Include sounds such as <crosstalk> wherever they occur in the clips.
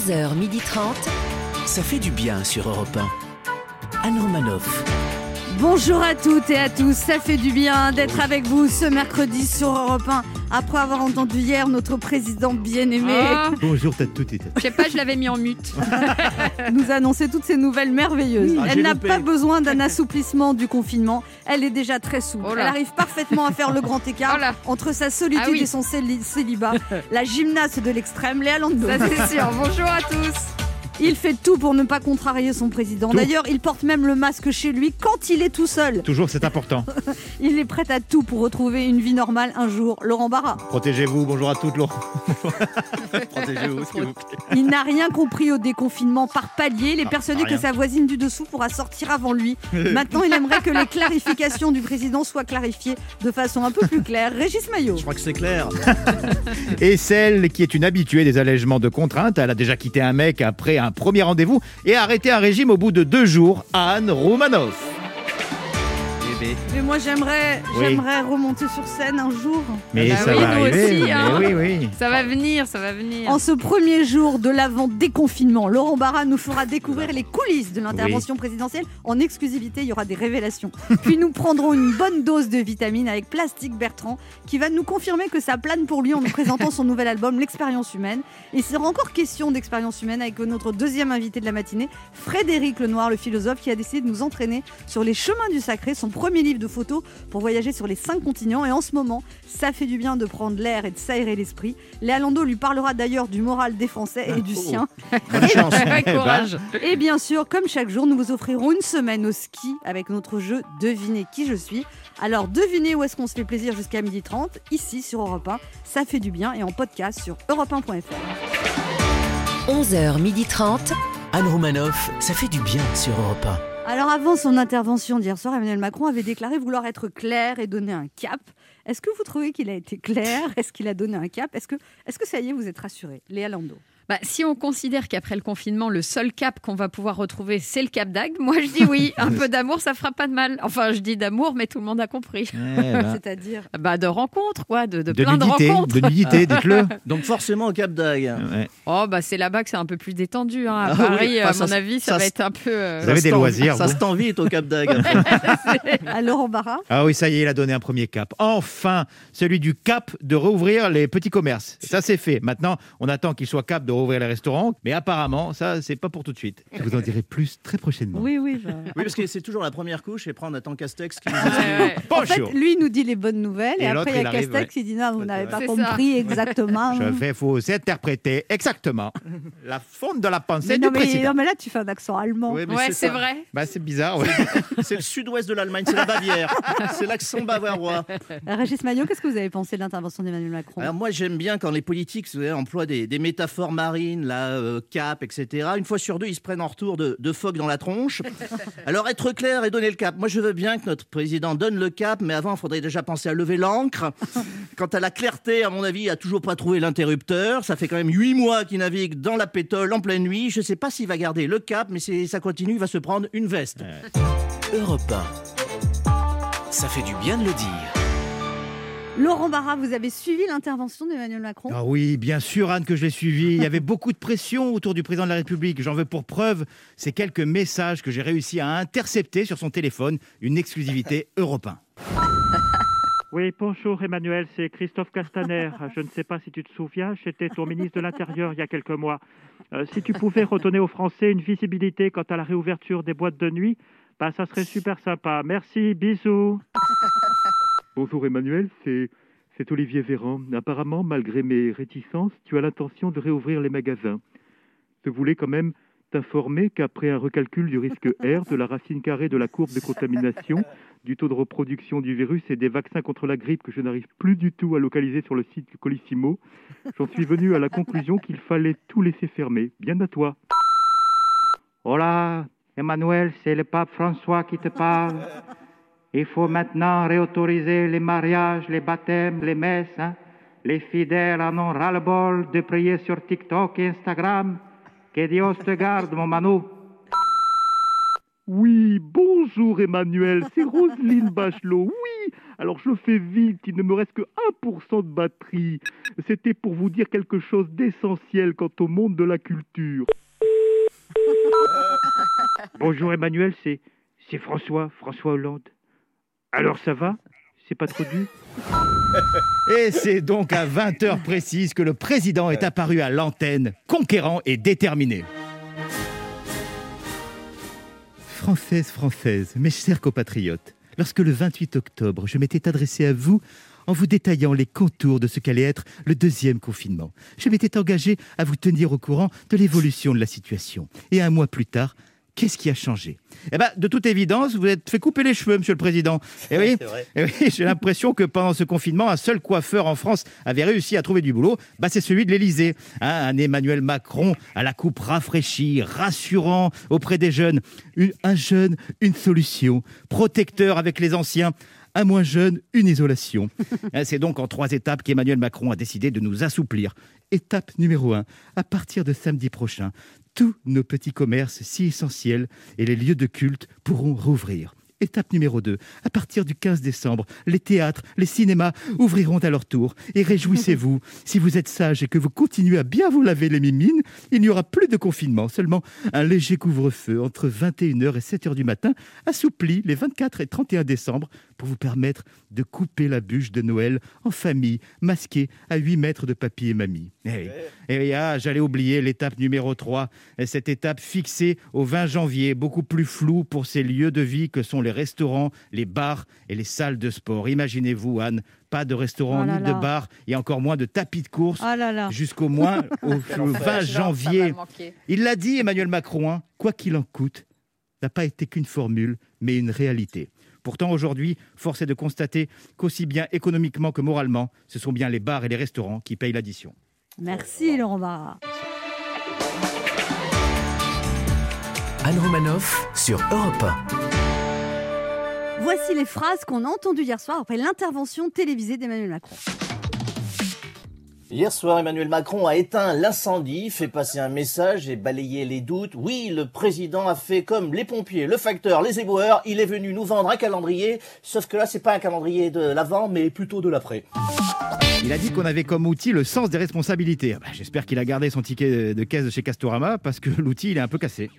11h30. Ça fait du bien sur Europe 1. Anne Romanoff. Bonjour à toutes et à tous, ça fait du bien d'être avec vous ce mercredi sur Europe 1 après avoir entendu hier notre président bien-aimé Ah, Bonjour toutes et toutes. je sais pas, je l'avais mis en mute. <laughs> nous annoncer toutes ces nouvelles merveilleuses. Ah, Elle n'a pas besoin d'un assouplissement du confinement, elle est déjà très souple. Oh. Elle arrive parfaitement à faire le grand écart Oh entre sa solitude Ah oui. et son céli- célibat. La gymnaste de l'extrême, Léa Landau. Ça c'est sûr. Bonjour à tous. Il fait tout pour ne pas contrarier son président. Tout. D'ailleurs, il porte même le masque chez lui quand il est tout seul. Toujours, c'est important. <laughs> Il est prêt à tout pour retrouver une vie normale un jour. Laurent Barra. Protégez-vous. Bonjour à toutes, Laurent. <laughs> Protégez-vous, s'il vous plaît. Il n'a rien compris au déconfinement par palier. Il est Ah, persuadé rien. que sa voisine du dessous pourra sortir avant lui. <laughs> Maintenant, il aimerait que les clarifications du président soient clarifiées de façon un peu plus claire. Régis Maillot. Je crois que c'est clair. Et celle qui est une habituée des allègements de contraintes, elle a déjà quitté un mec après un premier rendez-vous et a arrêté un régime au bout de deux jours, Anne Romanoff. Bébé. Mais moi, j'aimerais, Oui. j'aimerais remonter sur scène un jour. Mais Bah ça oui, va nous arriver. aussi, mais hein. oui, oui. Ça va venir, ça va venir. En ce premier jour de l'avant déconfinement, Laurent Barra nous fera découvrir les coulisses de l'intervention présidentielle. En exclusivité, il y aura des révélations. <laughs> Puis nous prendrons une bonne dose de vitamines avec Plastique Bertrand, qui va nous confirmer que ça plane pour lui en nous présentant son nouvel album, L'expérience humaine. Et il sera encore question d'expérience humaine avec notre deuxième invité de la matinée, Frédéric Lenoir, le philosophe, qui a décidé de nous entraîner sur les chemins du sacré, son premier livre de photos pour voyager sur les cinq continents. Et en ce moment, ça fait du bien de prendre l'air et de s'aérer l'esprit. Léa Landau lui parlera d'ailleurs du moral des Français et du sien. Bonne chance. Ouais, <laughs> courage. Et bien sûr, comme chaque jour, nous vous offrirons une semaine au ski avec notre jeu Devinez qui je suis. Alors devinez où est-ce qu'on se fait plaisir jusqu'à 12h30, ici sur Europe 1. Ça fait du bien et en podcast sur europe1.fr. 11h30. Anne Romanoff, ça fait du bien sur Europe Alors avant son intervention d'hier soir, Emmanuel Macron avait déclaré vouloir être clair et donner un cap. Est-ce que vous trouvez qu'il a été clair? Est-ce qu'il a donné un cap? Est-ce que, est que ça y est, vous êtes rassuré? Léa Lando. Bah, si on considère qu'après le confinement, le seul cap qu'on va pouvoir retrouver, c'est le cap d'Agde, moi je dis oui. Un peu d'amour, ça fera pas de mal. Enfin, je dis d'amour, mais tout le monde a compris. Eh <laughs> ben, C'est-à-dire Bah, de rencontres, quoi, de, de de plein de nudité, rencontres. de nudité, <laughs> dites-le. Donc forcément au Cap d'Agde. Ouais. Oh, bah c'est là-bas que c'est un peu plus détendu. hein. À Ah oui, enfin, à mon avis, ça, ça va être un peu. euh, Vous avez des loisirs, Ça vous se tend vite au Cap d'Agde. <laughs> Alors Barra Ah oui, ça y est, il a donné un premier cap. Enfin, celui du cap de rouvrir les petits commerces. Ça, c'est fait. Maintenant, on attend qu'il soit cap de rouvrir les restaurants, mais apparemment, ça, c'est pas pour tout de suite. Je vous en dirai plus très prochainement. Oui, oui. bah. Oui, parce que c'est toujours la première couche et prendre Nathan Castex qui nous ouais, ouais. En fait, lui il nous dit les bonnes nouvelles et, Et après il y a arrive, Castex qui dit non, vous n'avez pas compris exactement. Je vais vous interpréter exactement la fonte de la pensée mais, du non, mais, président. non, mais là tu fais un accent allemand. Oui, mais Ouais, c'est vrai. Bah, c'est bizarre, ouais. C'est le sud-ouest de l'Allemagne, c'est la Bavière. c'est l'accent bavarois. Euh, Régis Maillot, qu'est-ce que vous avez pensé de l'intervention d'Emmanuel Macron? Alors moi j'aime bien quand les politiques vous savez, emploient des, des métaphores la euh, cap, etc. Une fois sur deux, ils se prennent en retour de, de phoques dans la tronche. <laughs> Alors être clair et donner le cap. Moi je veux bien que notre président donne le cap, mais avant il faudrait déjà penser à lever l'ancre. <laughs> Quant à la clarté, à mon avis, il a toujours pas trouvé l'interrupteur. Ça fait quand même huit mois qu'il navigue dans la pétole en pleine nuit. Je sais pas s'il va garder le cap, mais si ça continue, il va se prendre une veste. 1. Europe 1. Ça fait du bien de le dire. Laurent Barra, vous avez suivi l'intervention d'Emmanuel Macron? Ah oui, bien sûr, Anne, que je l'ai suivi. Il y avait beaucoup de pression autour du président de la République. J'en veux pour preuve ces quelques messages que j'ai réussi à intercepter sur son téléphone. Une exclusivité européen. <laughs> Oui, bonjour Emmanuel, c'est Christophe Castaner. Je ne sais pas si tu te souviens, j'étais ton ministre de l'Intérieur il y a quelques mois. Euh, si tu pouvais redonner aux Français une visibilité quant à la réouverture des boîtes de nuit, bah, ça serait super sympa. Merci, bisous. Bonjour Emmanuel, c'est, c'est Olivier Véran. Apparemment, malgré mes réticences, tu as l'intention de réouvrir les magasins. Je voulais quand même t'informer qu'après un recalcul du risque <laughs> R, de la racine carrée de la courbe de contamination, du taux de reproduction du virus et des vaccins contre la grippe que je n'arrive plus du tout à localiser sur le site du Colissimo, j'en suis venu à la conclusion qu'il fallait tout laisser fermer. Bien à toi. Hola, Emmanuel, c'est le pape François qui te parle. Il faut maintenant réautoriser les mariages, les baptêmes, les messes. hein. Les fidèles en ont ras-le-bol de prier sur TikTok et Instagram. Que Dios te garde, mon Manu. Oui, bonjour Emmanuel, c'est Roselyne <laughs> Bachelot. Oui, Alors je fais vite, il ne me reste que 1% de batterie. C'était pour vous dire quelque chose d'essentiel quant au monde de la culture. Bonjour Emmanuel, c'est c'est François, François Hollande. Alors ça va? C'est pas trop dur? <laughs> Et c'est donc à 20h précises que le président est apparu à l'antenne, conquérant et déterminé. Française, française, mes chers compatriotes, lorsque le 28 octobre, je m'étais adressé à vous en vous détaillant les contours de ce qu'allait être le deuxième confinement, je m'étais engagé à vous tenir au courant de l'évolution de la situation. Et un mois plus tard, Qu'est-ce qui a changé? Eh ben, de toute évidence, vous êtes fait couper les cheveux, Monsieur le Président. Et oui, eh oui j'ai l'impression que pendant ce confinement, un seul coiffeur en France avait réussi à trouver du boulot. Bah, c'est celui de l'Élysée. Hein, un Emmanuel Macron à la coupe rafraîchie, rassurant auprès des jeunes. Une- un jeune, une solution. Protecteur avec les anciens. Un moins jeune, une isolation. Hein, <laughs> C'est donc en trois étapes qu'Emmanuel Macron a décidé de nous assouplir. Étape numéro un, à partir de samedi prochain, tous nos petits commerces si essentiels et les lieux de culte pourront rouvrir. Étape numéro 2. À partir du 15 décembre, les théâtres, les cinémas ouvriront à leur tour. Et réjouissez-vous, <laughs> si vous êtes sage et que vous continuez à bien vous laver les mimines, il n'y aura plus de confinement, seulement un léger couvre-feu entre 21h et 7h du matin, assoupli les 24 et 31 décembre pour vous permettre de couper la bûche de Noël en famille, masquée à 8 mètres de papy et mamie. Eh oui. Eh ah, j'allais oublier l'étape numéro 3, et cette étape fixée au 20 janvier, beaucoup plus floue pour ces lieux de vie que sont les restaurants, les bars et les salles de sport. Imaginez-vous, Anne, pas de restaurant Oh là ni là. de bar et encore moins de tapis de course là. jusqu'au moins <laughs> au, au 20 janvier. Il l'a dit, Emmanuel Macron, hein, quoi qu'il en coûte, n'a pas été qu'une formule, mais une réalité. Pourtant, aujourd'hui, force est de constater qu'aussi bien économiquement que moralement, ce sont bien les bars et les restaurants qui payent l'addition. Merci Laurent Barra. Anne Romanoff sur Europe 1. Voici les phrases qu'on a entendues hier soir après l'intervention télévisée d'Emmanuel Macron. Hier soir, Emmanuel Macron a éteint l'incendie, fait passer un message et balayé les doutes. Oui, le président a fait comme les pompiers, le facteur, les éboueurs. Il est venu nous vendre un calendrier, sauf que là, c'est pas un calendrier de l'avant, mais plutôt de l'après. Il a dit qu'on avait comme outil le sens des responsabilités. Ah bah, J'espère qu'il a gardé son ticket de caisse de chez Castorama parce que <laughs> l'outil, il est un peu cassé.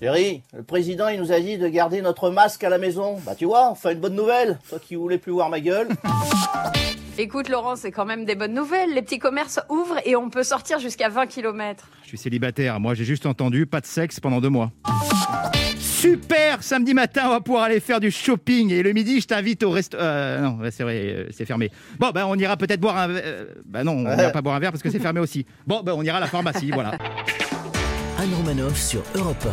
Chérie, le président, il nous a dit de garder notre masque à la maison. Bah, tu vois, enfin une bonne nouvelle. Toi qui voulais plus voir ma gueule. <laughs> Écoute, Laurent, c'est quand même des bonnes nouvelles. Les petits commerces ouvrent et on peut sortir jusqu'à 20 km. Je suis célibataire. Moi, j'ai juste entendu pas de sexe pendant deux mois. Super Samedi matin, on va pouvoir aller faire du shopping. Et le midi, je t'invite au resto. Euh, non, c'est vrai, euh, c'est fermé. Bon, ben, on ira peut-être boire un. euh, bah non, on n'ira pas boire un verre parce que c'est fermé aussi. Bon, ben, on ira à la pharmacie, voilà. <laughs> Anne Romanoff sur Europe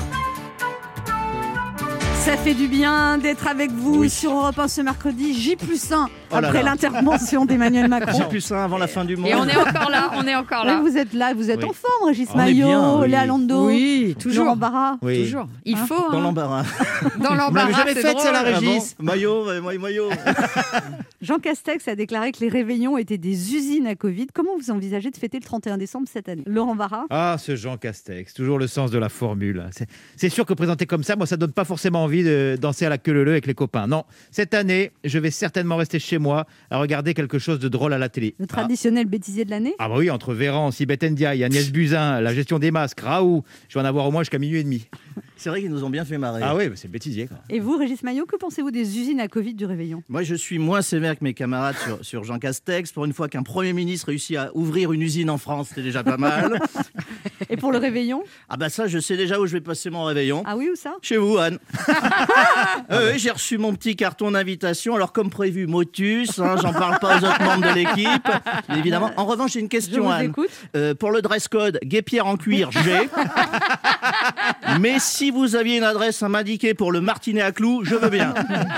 Ça fait du bien d'être avec vous sur Europe 1 ce mercredi, J plus 1, Oh là après là. l'intervention d'Emmanuel <laughs> Macron. J'ai plus ça avant la fin du monde. Et on est encore là, on est encore Oui, là. vous êtes là, vous êtes Oui. en forme, Régis On est bien, Maillot, oui. Léa Lando, Oui, toujours. Laurent Barra. Oui. Toujours. Il Hein faut. Dans hein. l'embarras. <laughs> Dans Vous l'embarras. l'avez jamais faite, celle-là, drôle. Régis Ah bon maillot, moi, maillot. <laughs> Jean Castex a déclaré que les réveillons étaient des usines à Covid. Comment vous envisagez de fêter le 31 décembre cette année? Laurent Barra? Ah, ce Jean Castex, toujours le sens de la formule. C'est- C'est sûr que présenté comme ça, moi, ça donne pas forcément envie de danser à la queue leu avec les copains. Non, cette année, je vais certainement rester chez moi à regarder quelque chose de drôle à la télé. Le Ah. traditionnel bêtisier de l'année Ah bah oui, entre Véran, Sibeth Ndiaye, Agnès <laughs> Buzyn, la gestion des masques, Raoult, je vais en avoir au moins jusqu'à minuit et demi. C'est vrai qu'ils nous ont bien fait marrer. Ah oui, bah c'est bêtisier. Quoi. Et vous, Régis Maillot, que pensez-vous des usines à Covid du réveillon? Moi, je suis moins sévère que mes camarades sur, sur Jean Castex. Pour une fois qu'un Premier ministre réussit à ouvrir une usine en France, c'est déjà pas mal. <laughs> Et pour le réveillon? Ah bah ça, je sais déjà où je vais passer mon réveillon. Ah oui ou ça? Chez vous, Anne. <laughs> Euh, oui, j'ai reçu mon petit carton d'invitation. Alors, comme prévu, motus. hein, J'en parle pas aux autres membres de l'équipe. Évidemment. En revanche, j'ai une Je question, vous Anne. écoute. Euh, pour le dress code, guépière en cuir, j'ai. <laughs> Mais si vous aviez une adresse à m'indiquer pour le martinet à clous, je veux bien.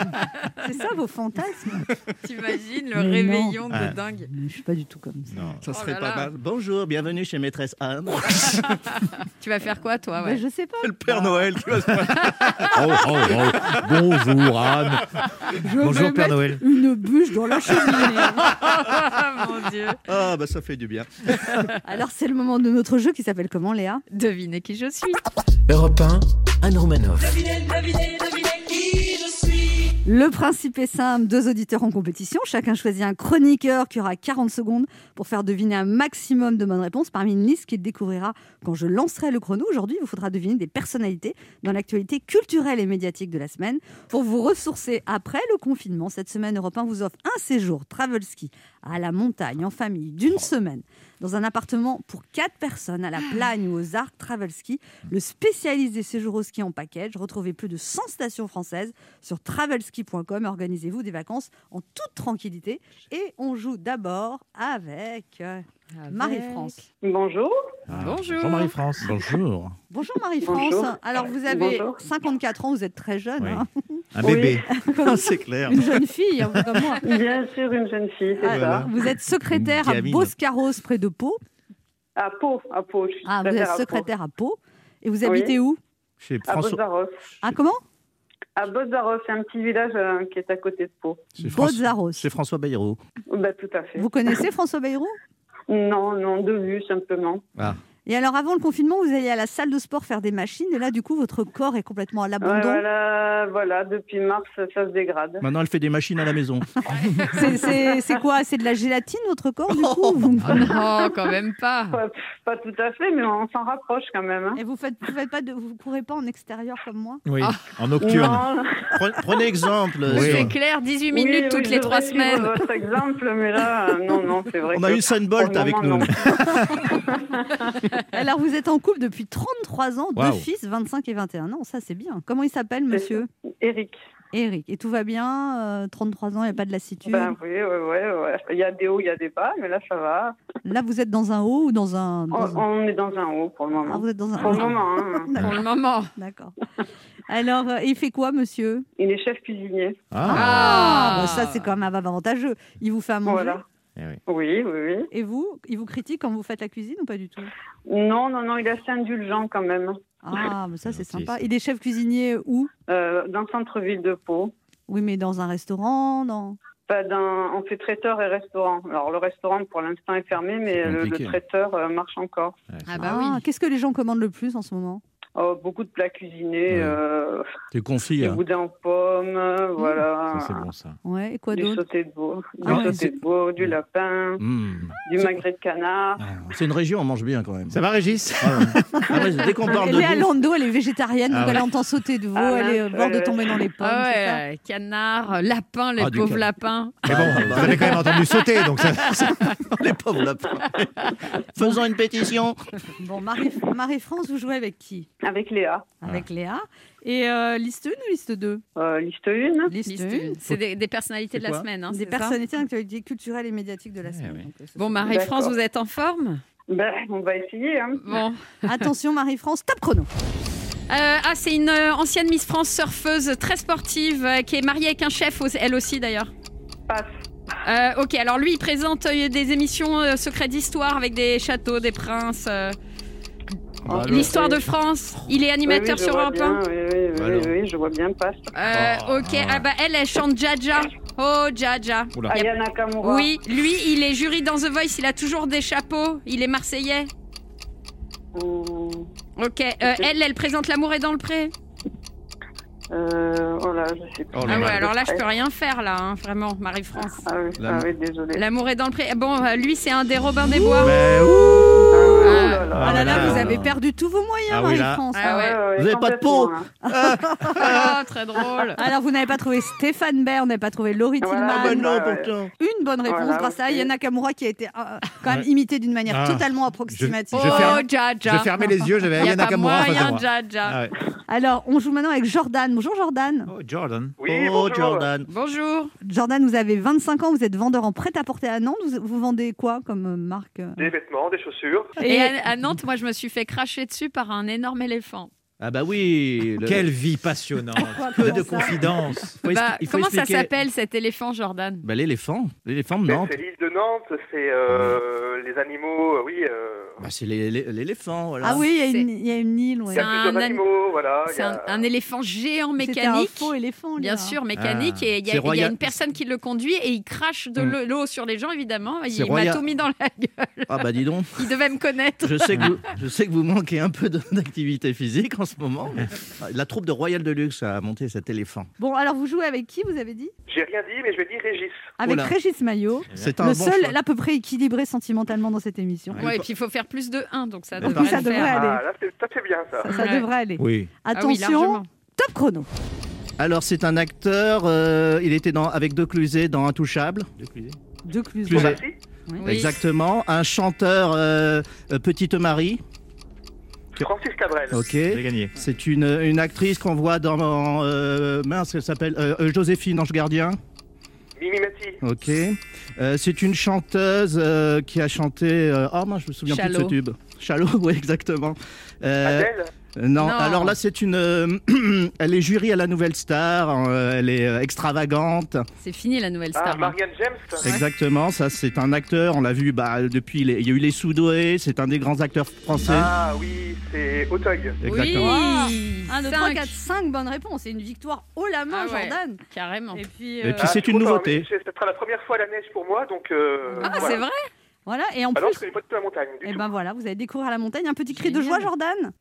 <laughs> C'est ça vos fantasmes T'imagines le Mais non. réveillon Ah. de dingue. Je suis pas du tout comme ça. Non. Ça Oh serait là pas là. mal. Bonjour, bienvenue chez maîtresse Anne. <laughs> Tu vas faire quoi, toi Bah, ouais. je sais pas. Le Père Noël qui va se pointer. <laughs> Oh, oh, oh. Bonjour Anne. Je Bonjour vais Père mettre Noël. Une bûche dans la cheminée. Ah, mon Dieu. Ah, bah ça fait du bien. Alors c'est le moment de notre jeu qui s'appelle comment Léa? Devinez qui je suis. Europe 1, Anne Romanoff. Le principe est simple, deux auditeurs en compétition, chacun choisit un chroniqueur qui aura 40 secondes pour faire deviner un maximum de bonnes réponses parmi une liste qu'il découvrira quand je lancerai le chrono. Aujourd'hui, il vous faudra deviner des personnalités dans l'actualité culturelle et médiatique de la semaine. Pour vous ressourcer après le confinement, cette semaine, Europe 1 vous offre un séjour travel ski à la montagne en famille d'une semaine dans un appartement pour 4 personnes à la Plagne ou aux Arcs Travel Ski, le spécialiste des séjours au ski en package. Retrouvez plus de 100 stations françaises sur travelski.com organisez-vous des vacances en toute tranquillité. Et on joue d'abord avec euh, Marie-France. Bonjour. Ah, Bonjour. Bonjour Marie-France. Bonjour. Bonjour Marie-France. Alors vous avez Bonjour. 54 ans, vous êtes très jeune, Oui. hein. Un Oui. bébé. <laughs> C'est clair. une jeune fille, un peu comme moi. Bien sûr, une jeune fille, c'est Ah, ça. Vous êtes secrétaire à gamine. Boscarros près de Pau. À Pau, à Pau. Je suis Ah, vous êtes secrétaire à Pau. à Pau. Et vous Oui. habitez où? Chez À François. Bozzaros. Ah, comment? À Bozzaros, c'est un petit village euh, qui est à côté de Pau. Chez François- Bozzaros. Chez François Bayrou. Bah, tout à fait. Vous connaissez François Bayrou? Non, non, de vue simplement. Et alors, avant le confinement, vous alliez à la salle de sport faire des machines. Et là, du coup, votre corps est complètement à Ouais, l'abandon. voilà, voilà, depuis mars, ça se dégrade. Maintenant, elle fait des machines à la maison. <laughs> C'est- quoi? C'est de la gélatine, votre corps, du coup Vous- Oh non, quand même pas. Pas, pas tout à fait, mais on s'en rapproche quand même. hein. Et vous faites, vous faites pas de, vous courez pas en extérieur comme moi? Oui, Ah. en nocturne. Non, Prenez, exemple. Oui. C'est clair, 18 oui, minutes oui, toutes les trois devrais suivre semaines. votre exemple, mais là, euh, non, non, c'est vrai On a eu Usain Bolt pour le avec nous. <laughs> <laughs> Alors, vous êtes en couple depuis 33 ans, deux fils, 25 et 21 ans. Ça, c'est bien. Comment il s'appelle, monsieur? Eric. Eric. Et tout va bien euh, 33 ans, il n'y a pas de lassitude? Ben oui, ouais, ouais, ouais. Il y a des hauts, il y a des bas, mais là, ça va. Là, vous êtes dans un haut ou dans un. On, dans un- on est dans un haut pour le Ah, moment. vous êtes dans un Pour le moment, hein. <laughs> Pour le moment. D'accord. Alors, euh, il fait quoi, monsieur? Il est chef cuisinier. Ah. Ah, bah, ça, c'est quand même avantageux. Il vous fait à manger? Voilà. Eh oui. Oui, oui, oui. Et vous, il vous critique quand vous faites la cuisine ou pas du tout? Non, non, non, il est assez indulgent quand même. Ah, mais ça c'est sympa. Il est chef cuisinier où? Euh, dans le centre-ville de Pau. Oui, mais dans un restaurant, dans. Pas dans... On fait traiteur et restaurant. Alors, le restaurant, pour l'instant, est fermé, mais le, traiteur euh, marche encore. Ouais, Ah bah oui. Qu'est-ce que les gens commandent le plus en ce moment? Oh, beaucoup de plats cuisinés, Ouais. euh, T'es confit. du hein. boudin aux pommes, euh, voilà. Ça, c'est bon, ça. Ouais, et quoi Du d'autre sauté de veau, du Ah ouais. sauté de veau, du lapin, Mmh. du magret de canard. Ah, C'est une région, on mange bien quand même. Ça va, Régis? Ah ouais. Ah dès qu'on parle de Elle est à Lando, elle est végétarienne, Ah donc ouais. elle entend sauter de veau, Ah, elle est au bord de tomber dans les pommes. Ah euh, canard, lapin, les Ah, pauvres can- lapins. Mais bon, Ah, vous avez quand même entendu sauter, donc ça. <laughs> les pauvres lapins. Faisons une pétition. Bon, Marie- Marie-France, vous jouez avec qui? Avec Léa. Avec Léa. Et euh, liste 1 ou liste 2 Euh, liste 1. Liste Liste 1. une. C'est des, des personnalités de la semaine. hein, Des personnalités d'actualité culturelle et médiatique de la Eh semaine. euh, Bon, Marie-France, vous êtes en forme? Ben, on va essayer. Hein. Bon. <laughs> Attention, Marie-France, top chrono. Euh, ah, c'est une ancienne Miss France surfeuse très sportive qui est mariée avec un chef, elle aussi d'ailleurs. Passe. Euh, ok, alors lui, il présente euh, des émissions euh, secrets d'histoire avec des châteaux, des princes, Bah, l'histoire de. France. Il est animateur Oui, oui, je sur Europe bien, 1. Oui, oui, oui, je vois bien, passe. Euh, Oh, ok, ah. ah bah elle, elle chante Jaja. Oh, Jaja. Oula. Y a- Aya Nakamura. Oui, lui, il est jury dans The Voice, il a toujours des chapeaux, il est marseillais. Ok, euh, elle, elle présente L'amour est dans le pré. euh, oh là, je sais. Oh là Ah ouais, alors là, je peux rien faire, là, hein, vraiment, Marie-France. Ah oui, ah L'amour. oui désolé. L'amour est dans le pré. Bon, euh, lui, c'est un des Robins des Bois. Ouh. Oh là là. Ah là là, là, vous avez perdu tous vos moyens, Ah oui, là. Marie-France. Ah ouais. Vous avez pas de peau hein. Ah, très drôle. <laughs> Alors, vous n'avez pas trouvé Stéphane Bern, vous n'avez pas trouvé Laurie Voilà, Tillman. bonne non, ouais, ouais. pourtant. Une bonne réponse Voilà, grâce à Nakamura qui a été euh, quand même Ouais. imitée d'une manière Ah. totalement approximative. Je oh, ferme- Jaja. Je fermais les yeux, j'avais Il n'y Aya a pas Nakamura en face de moyen, moi. Jaja. Ah ouais. Alors, on joue maintenant avec Jordan. Bonjour Jordan. Oh, Jordan. Oui, oh, bonjour. Jordan. Bonjour. Jordan, vous avez 25 ans, vous êtes vendeur en prêt-à-porter à Nantes. Vous, vous vendez quoi comme euh, marque euh Des vêtements, des chaussures. Et à, à Nantes, moi, je me suis fait cracher dessus par un énorme éléphant. Ah bah oui. le- Quelle vie passionnante. Comment de confidences. Bah, comment ça s'appelle cet éléphant, Jordan? Bah l'éléphant. L'éléphant de Nantes. c'est l'île de Nantes, c'est euh, les animaux, euh, oui, euh, Bah, c'est l'é- l'é- l'éléphant, voilà. Ah oui, il y a une- il y, a une île. ouais. C'est Il y a un plusieurs an- animaux, voilà. il y C'est un, a- un éléphant géant C'était un mécanique. faux éléphant. Bien là. sûr, mécanique. Ah. et il y, a- C'est il y a royal. une personne qui le conduit et il crache de Mm. l'eau- l'eau sur les gens, évidemment. C'est Il m'a royal. tout mis dans la gueule. Ah bah dis donc, <laughs> Il devait me connaître. je sais que vous, je sais que vous manquez un peu de- d'activité physique en ce moment. mais- La troupe de Royal Deluxe a monté cet éléphant. Bon, alors vous jouez avec qui, vous avez dit? J'ai rien dit, mais je vais dire Régis. Avec Oula. Régis Maillot, C'est un le bon seul choix. à peu près équilibré sentimentalement dans cette émission. Ouais, et puis il faut faire plus de 1, donc ça devrait ça aller. Ah, là, c'est- ça c'est bien ça. Ça, ça Ouais. devrait aller. Oui. Ah oui, Attention, top chrono. Alors c'est un acteur, euh, il était dans, avec De Cluzet dans Intouchable. De Cluzet. Cluzet. Merci. Oui. Exactement. Un chanteur, euh, euh, Petite Marie. Francis Cabrel. Ok. J'ai gagné. C'est une, une actrice qu'on voit dans. euh, mince, elle s'appelle Joséphine Ange Gardien. Mimi Mati. Ok. Euh, c'est une chanteuse euh, qui a chanté. euh, oh, mince, je me souviens plus de Chalot. ce tube. Chalot, <laughs> oui, exactement. Euh, Adèle. Euh, non. Non. alors là, c'est une. euh, <clears throat> elle est jury à la Nouvelle Star. euh, elle est euh, extravagante. C'est fini la nouvelle Ah, star. hein. Marianne James. Exactement. Ça, c'est un acteur. On l'a vu bah, depuis. les- Il y a eu les Soudoués. C'est un des grands acteurs français. Ah oui, c'est Auteuil. Exactement. Oui 1, 2, Cinq. 3, 4, 5 bonnes réponses. C'est une victoire haut la main, Ah ouais. Jordan. Carrément. Et puis, Et euh, puis, c'est je suis une content, nouveauté. mais c'est- Ce sera la première fois à la neige pour moi, donc. Euh, Ah, voilà. c'est vrai voilà. Et en Ah non, je plus, connais pas du tout la montagne. Du et tout. ben voilà, vous allez découvrir la montagne. Un petit cri de joie, Jordan.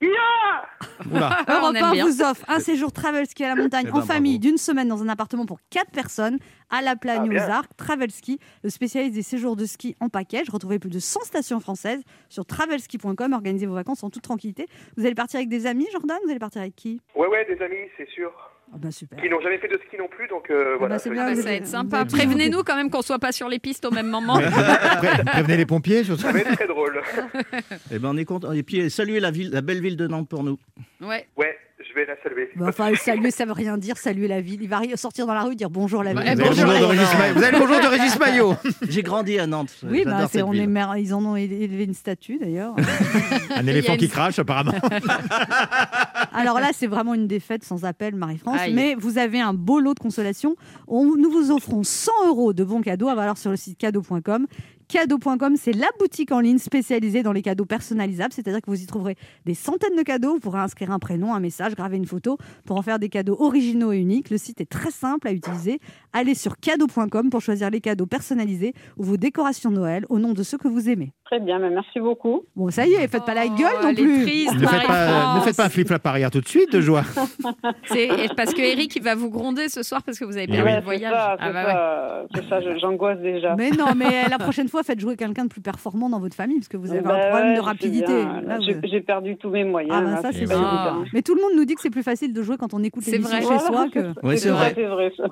Oula. <laughs> On Europe aime 1 bien. vous offre un séjour travel ski à la montagne Eh ben, en famille bravo. d'une semaine dans un appartement pour 4 personnes à la Plagne Ah, bien. aux Arcs. Travel Ski, le spécialiste des séjours de ski en package. Retrouvez plus de 100 stations françaises sur travelski.com. Organisez vos vacances en toute tranquillité. Vous allez partir avec des amis, Jordan? Vous allez partir avec qui? Ouais, ouais, des amis, c'est sûr. Ah bah super. Qui n'ont jamais fait de ski non plus, donc euh, Ah voilà. bah, c'est ça- bien, Ça va être sympa. Prévenez-nous quand même qu'on soit pas sur les pistes au même moment. <laughs> Pré- Prévenez les pompiers, surtout. Ça va être très drôle. <laughs> Et ben on est content. Et puis saluez la ville, la belle ville de Nantes pour nous. Ouais. Ouais, je vais la saluer. Bah, enfin, saluer, ça veut rien dire. Saluer la ville. Il va sortir dans la rue dire bonjour la ville. Vous avez bonjour, bonjour de les- Régis Maillot. Vous avez le bonjour de Régis Maillot. <laughs> J'ai grandi à Nantes. Oui, bah, c'est, cette on ville. est mer- ils en ont élevé une statue d'ailleurs. <laughs> Un éléphant une- qui crache, apparemment. <laughs> Alors là, c'est vraiment une défaite sans appel, Marie-France. Mais vous avez un beau lot de consolation. On- nous vous offrons 100 euros de bons cadeaux à valoir sur le site cadeau.com. Cadeau.com, c'est la boutique en ligne spécialisée dans les cadeaux personnalisables, c'est-à-dire que vous y trouverez des centaines de cadeaux. Vous pourrez inscrire un prénom, un message, graver une photo pour en faire des cadeaux originaux et uniques. Le site est très simple à utiliser. Allez sur cadeau.com pour choisir les cadeaux personnalisés ou vos décorations Noël au nom de ceux que vous aimez. Très bien, mais merci beaucoup. Bon, ça y est, faites pas la Oh, gueule non plus. triste, Ne faites, pas, Marie-France. ne faites pas un flip-flap arrière tout de suite, de joie. <laughs> C'est parce que Eric il va vous gronder ce soir parce que vous avez Eh perdu oui. le c'est voyage. ça, c'est Ah bah ouais. ça, ça, j'angoisse déjà. Mais non, mais la prochaine fois, <laughs> faites jouer quelqu'un de plus performant dans votre famille, parce que vous avez Bah un problème ouais, de rapidité. J'ai vous- perdu tous mes moyens. Ah bah ça, c'est sûr. Mais tout le monde nous dit que c'est plus facile de jouer quand on écoute l'émission vrai. chez Voilà, soi que. <laughs> Oui, c'est vrai. Ça.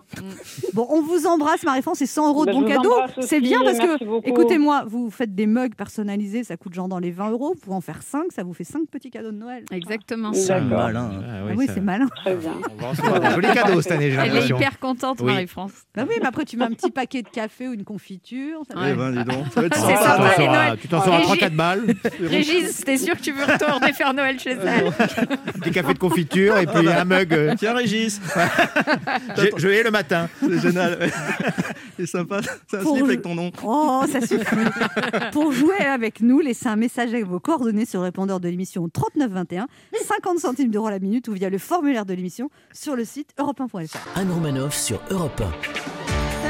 Bon, on vous embrasse, Marie-France, c'est 100 euros de Bah, vous cadeaux. embrasse C'est bien parce que, écoutez-moi, vous faites des mugs personnalisés, ça coûte genre dans les 20 euros. Vous pouvez en faire 5, ça vous fait 5 petits cadeaux de Noël. Exactement. C'est malin. Ah Ah oui, c'est malin. Très bien. Jolis cadeaux cette année, j'ai Elle est hyper contente. Marie-France. Bah oui, mais après, tu mets un petit paquet de café ou une confiture. ça Ouais. Eh ben, dis donc, ça va être C'est sympa. sympa, Tu t'en. Tu Régis- 3-4 balles, <laughs> Régis, t'es sûr que tu veux retourner faire Noël chez elle un petit café de confiture et puis un mug. euh, Tiens, Régis, <laughs> je, je hais le matin. c'est génial. <laughs> c'est sympa. C'est un slip le- avec ton nom. Oh, ça suffit. Pour jouer avec nous, laissez un message avec vos coordonnées sur le répondeur de l'émission 3921, 50 centimes d'euros la minute ou via le formulaire de l'émission sur le site europe1.fr. Anne Romanoff sur Europe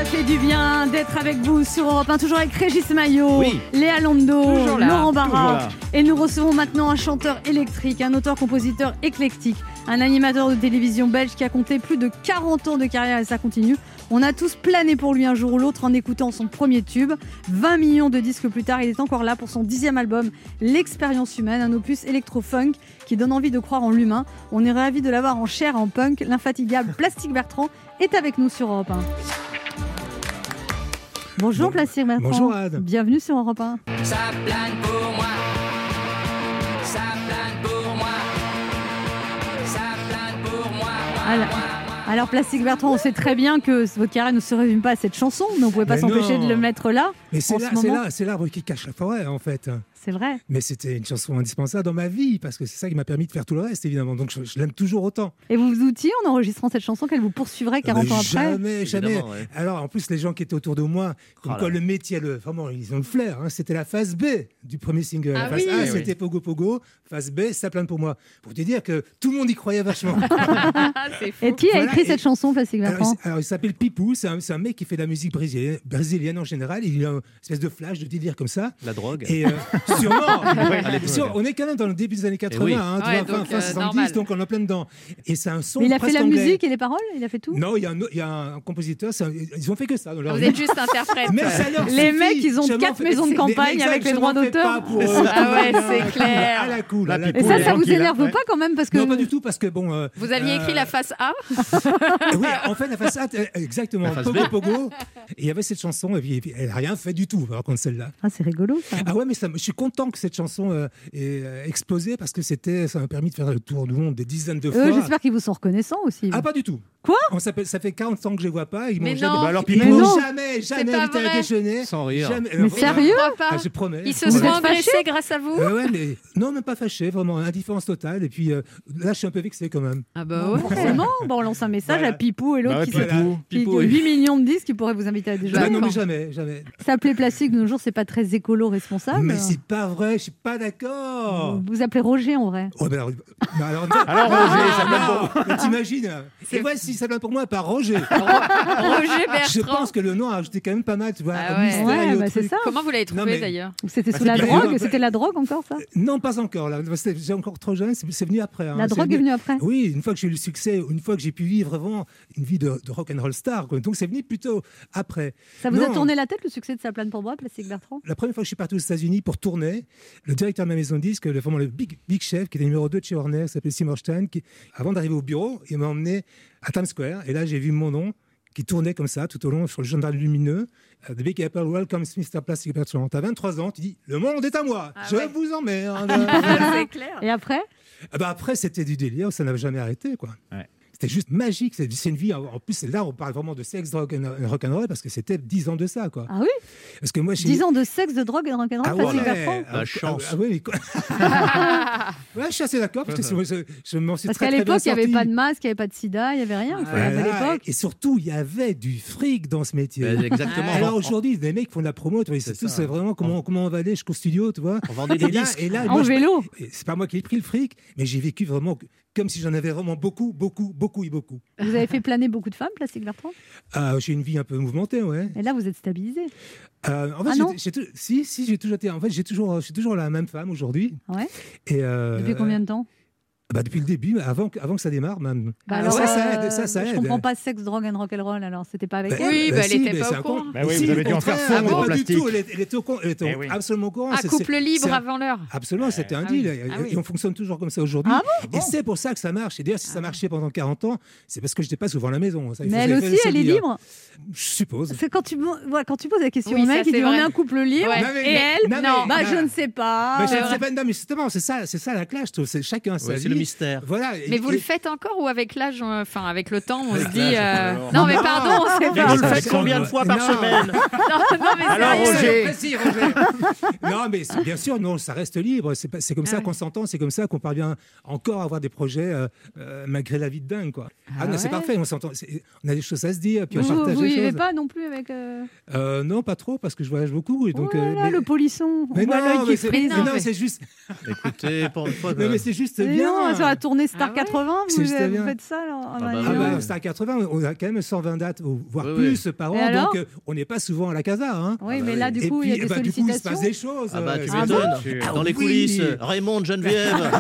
Ça fait du bien d'être avec vous sur Europe 1, toujours avec Régis Maillot, Oui. Léa là, Laurent Barra. Et nous recevons maintenant un chanteur électrique, un auteur-compositeur éclectique, un animateur de télévision belge qui a compté plus de 40 ans de carrière et ça continue. On a tous plané pour lui un jour ou l'autre en écoutant son premier tube. 20 millions de disques plus tard, il est encore là pour son dixième album, L'expérience humaine, un opus électro-funk qui donne envie de croire en l'humain. On est ravis de l'avoir en chair en punk. L'infatigable Plastique Bertrand est avec nous sur Europe 1. Bonjour Bon- Plastique Bertrand. bonjour, Anne. Bienvenue sur Europe 1. Ça plane pour moi. Ça plane pour moi. Ça plane pour moi. Alors, Alors, Plastique Bertrand, on sait très bien que votre carrière ne se résume pas à cette chanson, mais on ne pouvait pas s'empêcher de le mettre là. Mais c'est en là- ce c'est moment. là- c'est l'arbre qui cache la forêt, en fait. C'est vrai. Mais c'était une chanson indispensable dans ma vie, parce que c'est ça qui m'a permis de faire tout le reste, évidemment. Donc je, je l'aime toujours autant. Et vous vous outiez en enregistrant cette chanson qu'elle vous poursuivrait 40 Mais ans après? Jamais, jamais. Ouais. Alors, en plus, les gens qui étaient autour de moi, comme Oh quoi le métier, le, vraiment, ils ont le flair. hein. C'était la phase B du premier single. Ah la phase oui. A, Oui, c'était Pogo Pogo. Phase B, ça plane pour moi. Pour te dire que tout le monde y croyait vachement. <laughs> C'est fou. Et qui a Voilà, écrit et- cette chanson, Alors, Bertrand il- alors, il s'appelle Pipou, c'est un, mec qui fait de la musique brésilienne, brésilienne en général. Il a une espèce de flash, de délire comme ça. La drogue. Et euh, <laughs> <laughs> sûrement, on est quand même dans le début des années 80, oui. hein, tu Ouais, vois, fin, donc, fin euh, 70, normal. donc on est en plein dedans. Et c'est un son Mais il a fait la anglais. musique et les paroles Il a fait tout Non, il y, a un, il y a un compositeur, un- ils ont fait que ça. dans leur Vous vie. êtes juste interprète. Mais ça leur Les suffit. mecs, ils ont quatre maisons de campagne avec les droits d'auteur. eux. Ah ouais, c'est clair. À la cool, Et ça, ça vous énerve pas quand même parce que Non, pas du tout, parce que bon. euh, Vous aviez euh, écrit la face A Oui, en fait, la façade, euh, exactement. Face Pogo il y avait cette chanson, et puis, elle n'a rien fait du tout, par contre, celle-là. Ah, c'est rigolo. Ah ouais, mais je suis content que cette chanson euh, ait euh, explosé parce que c'était, ça m'a permis de faire le tour du monde des dizaines de fois. Eux, J'espère qu'ils vous sont reconnaissants aussi. Ah, pas du tout. Quoi On Ça fait 40 ans que je les vois pas. Ils m'ont Mais jamais, non. Bah alors, ils Pipou m'ont non. jamais, jamais invité à déjeuner. Sans rire. Jamais. Mais Euh, sérieux ah, Je promets. Ils se sont fâchés grâce à vous Euh, ouais, mais non, même pas fâché, vraiment, indifférence totale. Et puis euh, là, je suis un peu vexé quand même. Ah bah ouais. Forcément, bon, on lance un message Voilà. à Pipou et l'autre Bah ouais, qui, oui. 8 millions de disques qui pourraient vous inviter à déjeuner. Bah, non, mais jamais, jamais. S'appeler plastique de nos jours, c'est pas très écolo responsable. Mais c'est pas vrai, je suis pas d'accord. Vous vous appelez Roger en vrai. Oh, ben alors, ben alors, <laughs> Alors, Roger, ça plaît non, mais T'imagines Et si ça plaît pour moi, par Roger. <laughs> Roger <laughs> Je Bertrand. pense que le nom a ajouté quand même pas mal, tu vois. Ah ouais. mystère Ouais, bah, ça. Comment vous l'avez Non, trouvé mais- d'ailleurs C'était Bah, sous la drogue. C'était la drogue encore ça? Non, pas encore. J'ai encore trop jeune, c'est venu après. hein. La drogue est venue après Oui, une fois que j'ai eu le succès, une fois que j'ai pu vivre vraiment une vie de, de rock and roll star. quoi. Donc c'est venu plutôt après. Ça vous a tourné la tête le succès de sa plane pour bois, Plastique Bertrand? La première fois que je suis parti aux États-Unis pour tourner, le directeur de ma maison de disques, le, vraiment le big, big chef, qui était numéro 2 de chez Warner, s'appelait Seymour Stein, qui, avant d'arriver au bureau, il m'a emmené à Times Square. Et là, j'ai vu mon nom qui tournait comme ça tout au long sur le gendarme lumineux. Euh, The Big Apple Welcome Mr. Plastic Bertrand. T'as 23 ans, tu dis Le monde est à moi, Ah je ouais. vous emmerde. <laughs> c'est clair. Et après? Ah bah après, c'était du délire, ça n'avait jamais arrêté. quoi. Ouais. C'était juste magique. C'est une vie. En en plus, là, on parle vraiment de sexe, drogue et rock'n'roll parce que c'était 10 ans de ça. Quoi. Ah oui? Parce que moi, j'ai 10 ans de sexe, de drogue et de rock'n'roll, Ah Plastique ouais, Bertrand ah, La chance. ah, oui, mais quoi- <laughs> ouais, je suis assez d'accord parce que je, je- je m'en suis Parce très, qu'à l'époque, il n'y avait pas de masque, il n'y avait pas de sida, il n'y avait rien. Voilà, et surtout, il y avait du fric dans ce métier. Ben, exactement. Alors aujourd'hui, les mecs font de la promo, tu vois, C'est vraiment comment, comment on va aller jusqu'au studio, tu vois. On vendait des Et là, disques. et là, En moi, vélo. C'est pas moi qui ai pris le fric, mais j'ai vécu vraiment comme si j'en avais vraiment beaucoup, beaucoup, beaucoup et beaucoup. Vous avez fait planer beaucoup de femmes, Plastique Bertrand Euh, j'ai une vie un peu mouvementée, ouais. Et là, vous êtes stabilisé. Euh, en fait, Ah j'ai- non si, si, j'ai toujours été. En fait, j'ai toujours, je suis toujours la même femme aujourd'hui. Ouais. Et euh, Depuis combien de temps? Bah, Depuis le début, avant, que- avant que ça démarre, même. Bah Ah, alors, ça, ça aide, ça, ça Je aide. comprends pas sexe, drogue and rock'n'roll, alors c'était pas avec Bah, elle Oui, bah, elle si, était pas au courant. Bah oui, Si, vous avez dû en faire fondre pas au du plastique. tout, elle, était au con- elle était Eh oui. absolument au courant. Un C'est- couple libre avant l'heure. Absolument, c'était un Ah oui. deal. Ah et, oui. et on fonctionne toujours comme ça aujourd'hui. Ah et c'est pour ça que ça marche. Et d'ailleurs, si ça marchait pendant 40 ans, c'est parce que je n'étais pas souvent à la maison. Ça, Mais elle aussi, elle est libre. Je suppose. C'est quand tu, quand tu poses la question Oui, au mec, il dit on est un couple libre. Et elle, non, bah non. je ne sais pas. Mais je ne sais pas, non, mais justement, c'est ça, c'est ça la clash. je chacun sa vie. Le mystère. Voilà. et- Mais vous et- le faites encore ou avec l'âge, on- enfin avec le temps, on se dit. euh. Non mais pardon, c'est Mais pas. vous le faites fait combien de fois par Non. semaine <laughs> Non, non, mais Alors. Roger. Précis, Roger. non, mais bien sûr, non, ça reste libre. C'est pas- c'est comme Ah ça ouais. qu'on s'entend, c'est comme ça qu'on parvient encore à avoir des projets euh, euh, malgré la vie de dingue, quoi. Ah, non, c'est parfait, on s'entend. c'est- On a des choses à se dire, puis on Vous, partage vous vivez pas non plus avec. euh, Euh, non, pas trop, parce que je voyage beaucoup. Et donc, oh là euh, là, mais- le polisson. On mais voit non, l'œil qui frise. non, c'est juste, Écoutez, pour une fois. mais, c'est juste bien. Non, sur la tournée Star Ah ouais 80, C'est vous, vous faites ça alors Ah Ah bah, bah Ah bah, Star 80, on a quand même 120 dates, voire Oui, plus par an, donc euh, on n'est pas souvent à la casa. Hein. Oui, bah mais là, du coup, il y a des bah, du coup, il se sollicitations. passe des choses. Ah bah tu c'est- m'étonnes. Ah Dans les oui. coulisses, Raymond, Geneviève. <laughs>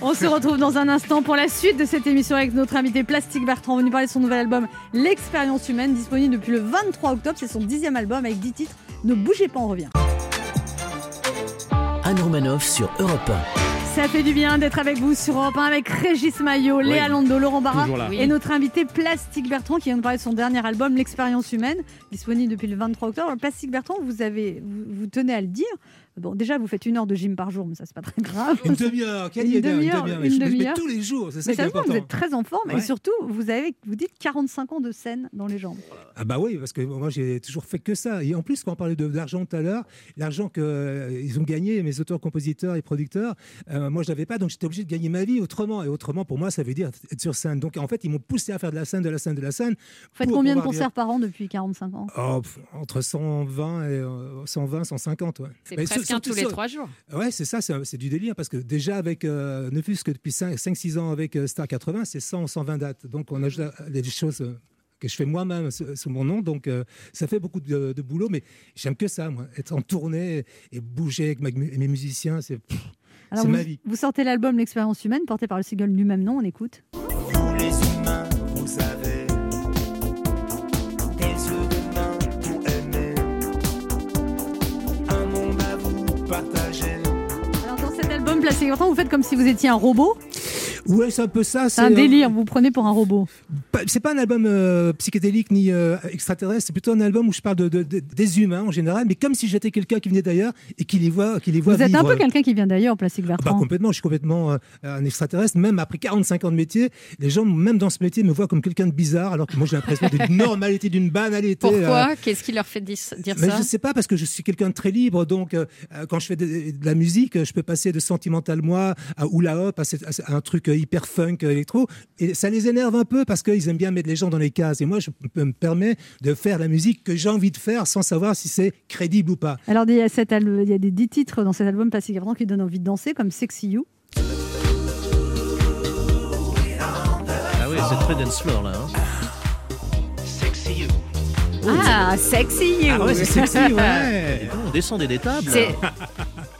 On se retrouve dans un instant pour la suite de cette émission avec notre invité Plastique Bertrand, venu parler de son nouvel album L'expérience humaine, disponible depuis le 23 octobre. C'est son dixième album avec 10 titres. Ne bougez pas, on revient. Anne sur Europe Ça fait du bien d'être avec vous sur Europe 1 avec Régis Maillot, Léa Lando, Laurent Barra et notre invité Plastique Bertrand qui vient de parler de son dernier album L'expérience humaine, disponible depuis le 23 octobre. Plastique Bertrand, vous avez, vous, vous tenez à le dire. Bon, déjà, vous faites une heure de gym par jour, mais ça, c'est pas très grave. Une demi-heure, <laughs> quelle Une idée, demi-heure, je- mais demi-heure. tous les jours, c'est ça Mais qui est important. vous êtes très en forme et Ouais. surtout, vous, avez, vous dites 45 ans de scène dans les jambes. Ah bah oui, parce que moi j'ai toujours fait que ça. Et en plus, quand on parlait de l'argent tout à l'heure, l'argent qu'ils ont gagné, mes auteurs, compositeurs et producteurs, euh, moi je l'avais pas, donc j'étais obligé de gagner ma vie autrement. Et autrement, pour moi, ça veut dire être sur scène. Donc en fait, ils m'ont poussé à faire de la scène, de la scène, de la scène. Vous faites combien de concerts par an depuis 45 ans? Oh, pff, entre 120 et euh, 120, 150, ouais. C'est Mais presque sur- un surtout tous les trois jours. Ouais, c'est ça, c'est du délire parce que déjà avec, euh, ne fût-ce que depuis 5-6 ans avec euh, Star 80, c'est 100 120 dates. Donc on ajoute à- des choses euh, que je fais moi-même sous mon nom. Donc euh, ça fait beaucoup de, de boulot, mais j'aime que ça, moi. Être en tournée et bouger avec ma- mes musiciens, c'est ma vie. vous sortez l'album L'expérience humaine, porté par le single du même nom, on écoute. Plastique Bertrand, vous faites comme si vous étiez un robot. Ouais, c'est un peu ça. C'est un euh, délire, vous vous prenez pour un robot. C'est pas un album euh, psychédélique ni euh, extraterrestre, c'est plutôt un album où je parle de, de- de- des humains en général, mais comme si j'étais quelqu'un qui venait d'ailleurs et qui les voit, qui les voit Vous êtes un peu quelqu'un qui vient d'ailleurs, Plastique Ah bah, Bertrand. complètement, je suis complètement euh, un extraterrestre. Même après 45 ans de métier, les gens, même dans ce métier, me voient comme quelqu'un de bizarre, alors que moi j'ai l'impression d'une normalité, d'une banalité. Pourquoi euh, Qu'est-ce qui leur fait dire mais ça je sais pas parce que je suis quelqu'un de très libre, donc quand je fais de, de la musique, je peux passer de sentimental moi à hula hop à, un truc euh, hyper funk euh, électro, et ça les énerve un peu parce qu'ils aiment bien mettre les gens dans les cases. Et moi, je peux me permettre de faire la musique que j'ai envie de faire sans savoir si c'est crédible ou pas. Alors, il y, a cet al- il y a des 10 titres dans cet album Plastique Bertrand qui donnent envie de danser, comme Sexy You. Ah oui, c'est très dance floor là. hein. Sexy you. Ah, sexy you. Ah ouais, c'est sexy, ouais. <laughs> On descend des tables.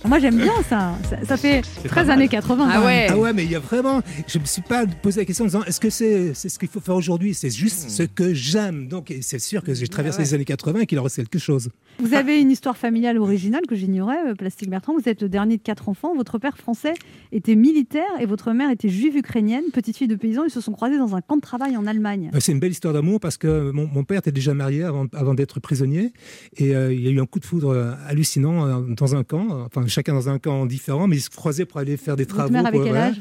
Moi, j'aime bien ça. Ça, ça fait pas 13 mal. années 80. Ah ouais. Ah ouais, mais il y a vraiment. Je me suis pas posé la question en disant est-ce que c'est c'est ce qu'il faut faire aujourd'hui? C'est juste ce que j'aime. Donc c'est sûr que j'ai traversé les années 80 et qu'il en reste quelque chose. Vous avez une histoire familiale originale que j'ignorais, euh, Plastique Bertrand. Vous êtes le dernier de quatre enfants. Votre père français était militaire et votre mère était juive ukrainienne, petite fille de paysan. Ils se sont croisés dans un camp de travail en Allemagne. Euh, C'est une belle histoire d'amour parce que mon, mon père était déjà marié avant, avant d'être prisonnier et euh, il y a eu un coup de foudre hallucinant dans un camp, enfin chacun dans un camp différent, mais ils se croisaient pour aller faire des Votre travaux. mère avait pour- quel voilà. âge?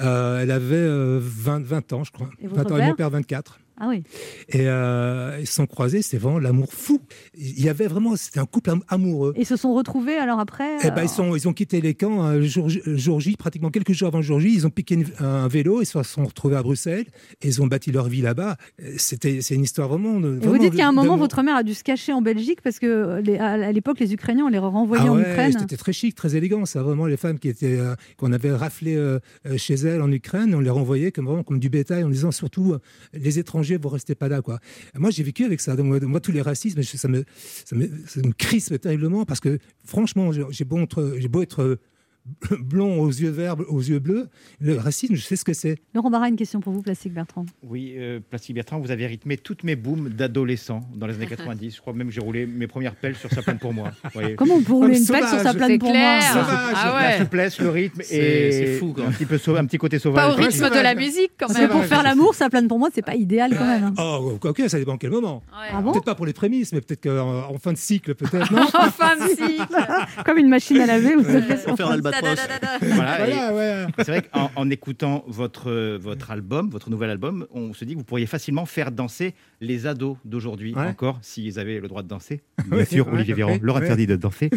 Euh, Elle avait euh, 20, 20 ans, je crois. Et votre 20 ans, et mon père? 24. Ah oui. Et euh, ils se sont croisés, c'était vraiment l'amour fou. Il y avait vraiment, c'était un couple am- amoureux. Et ils se sont retrouvés alors après Eh ben, euh, ils, sont, ils ont quitté les camps euh, le jour, jour J, pratiquement quelques jours avant le jour J. Ils ont piqué une- un vélo, ils se sont retrouvés à Bruxelles et ils ont bâti leur vie là-bas. Euh, C'était, c'est une histoire vraiment. de- vous dites qu'à un moment, votre mère a dû se cacher en Belgique parce que euh, les- à l'époque, les Ukrainiens, on les renvoyait Ah en ouais, Ukraine. c'était très chic, très élégant. Ça, vraiment, les femmes qui étaient, euh, qu'on avait raflées euh, euh, chez elles en Ukraine, on les renvoyait comme, vraiment comme du bétail en disant surtout euh, les étrangers, vous restez pas là. Quoi. Moi, j'ai vécu avec ça. Donc, moi, tous les racismes, ça me, ça me, ça me crispe terriblement parce que franchement, j'ai beau, beau être <coughs> blond aux yeux verts, aux yeux bleus, le racisme, je sais ce que c'est. Laurent Barra, une question pour vous, Plastique Bertrand. Oui, euh, Plastique Bertrand, vous avez rythmé toutes mes booms d'adolescent dans les années <laughs> 90. Je crois même que j'ai roulé mes premières pelles sur sa plane pour moi. Vous voyez. Comment on peut rouler une pelle sur sa sauvage. plane pour clair. moi Sauvage. Ah La ouais. souplesse, le rythme C'est- et c'est fou, quoi. un petit peu sau- un petit côté Pas sauvage. au rythme Ouais, de la musique quand Parce même. que pour faire l'amour, sa plane pour moi, c'est pas idéal quand même. hein. Oh, ok, ça dépend quel moment. Ouais. Ah bon Peut-être pas pour les prémices, mais peut-être qu'en en fin de cycle, peut-être. Non <laughs> Enfin, si. <laughs> Comme une machine à laver, vous Pour faire. Voilà, et Voilà, ouais. C'est vrai qu'en en écoutant votre, votre album, votre nouvel album, on se dit que vous pourriez facilement faire danser les ados d'aujourd'hui Ouais. encore, s'ils avaient le droit de danser. <laughs> Bien sûr, Olivier Véran leur interdit de danser.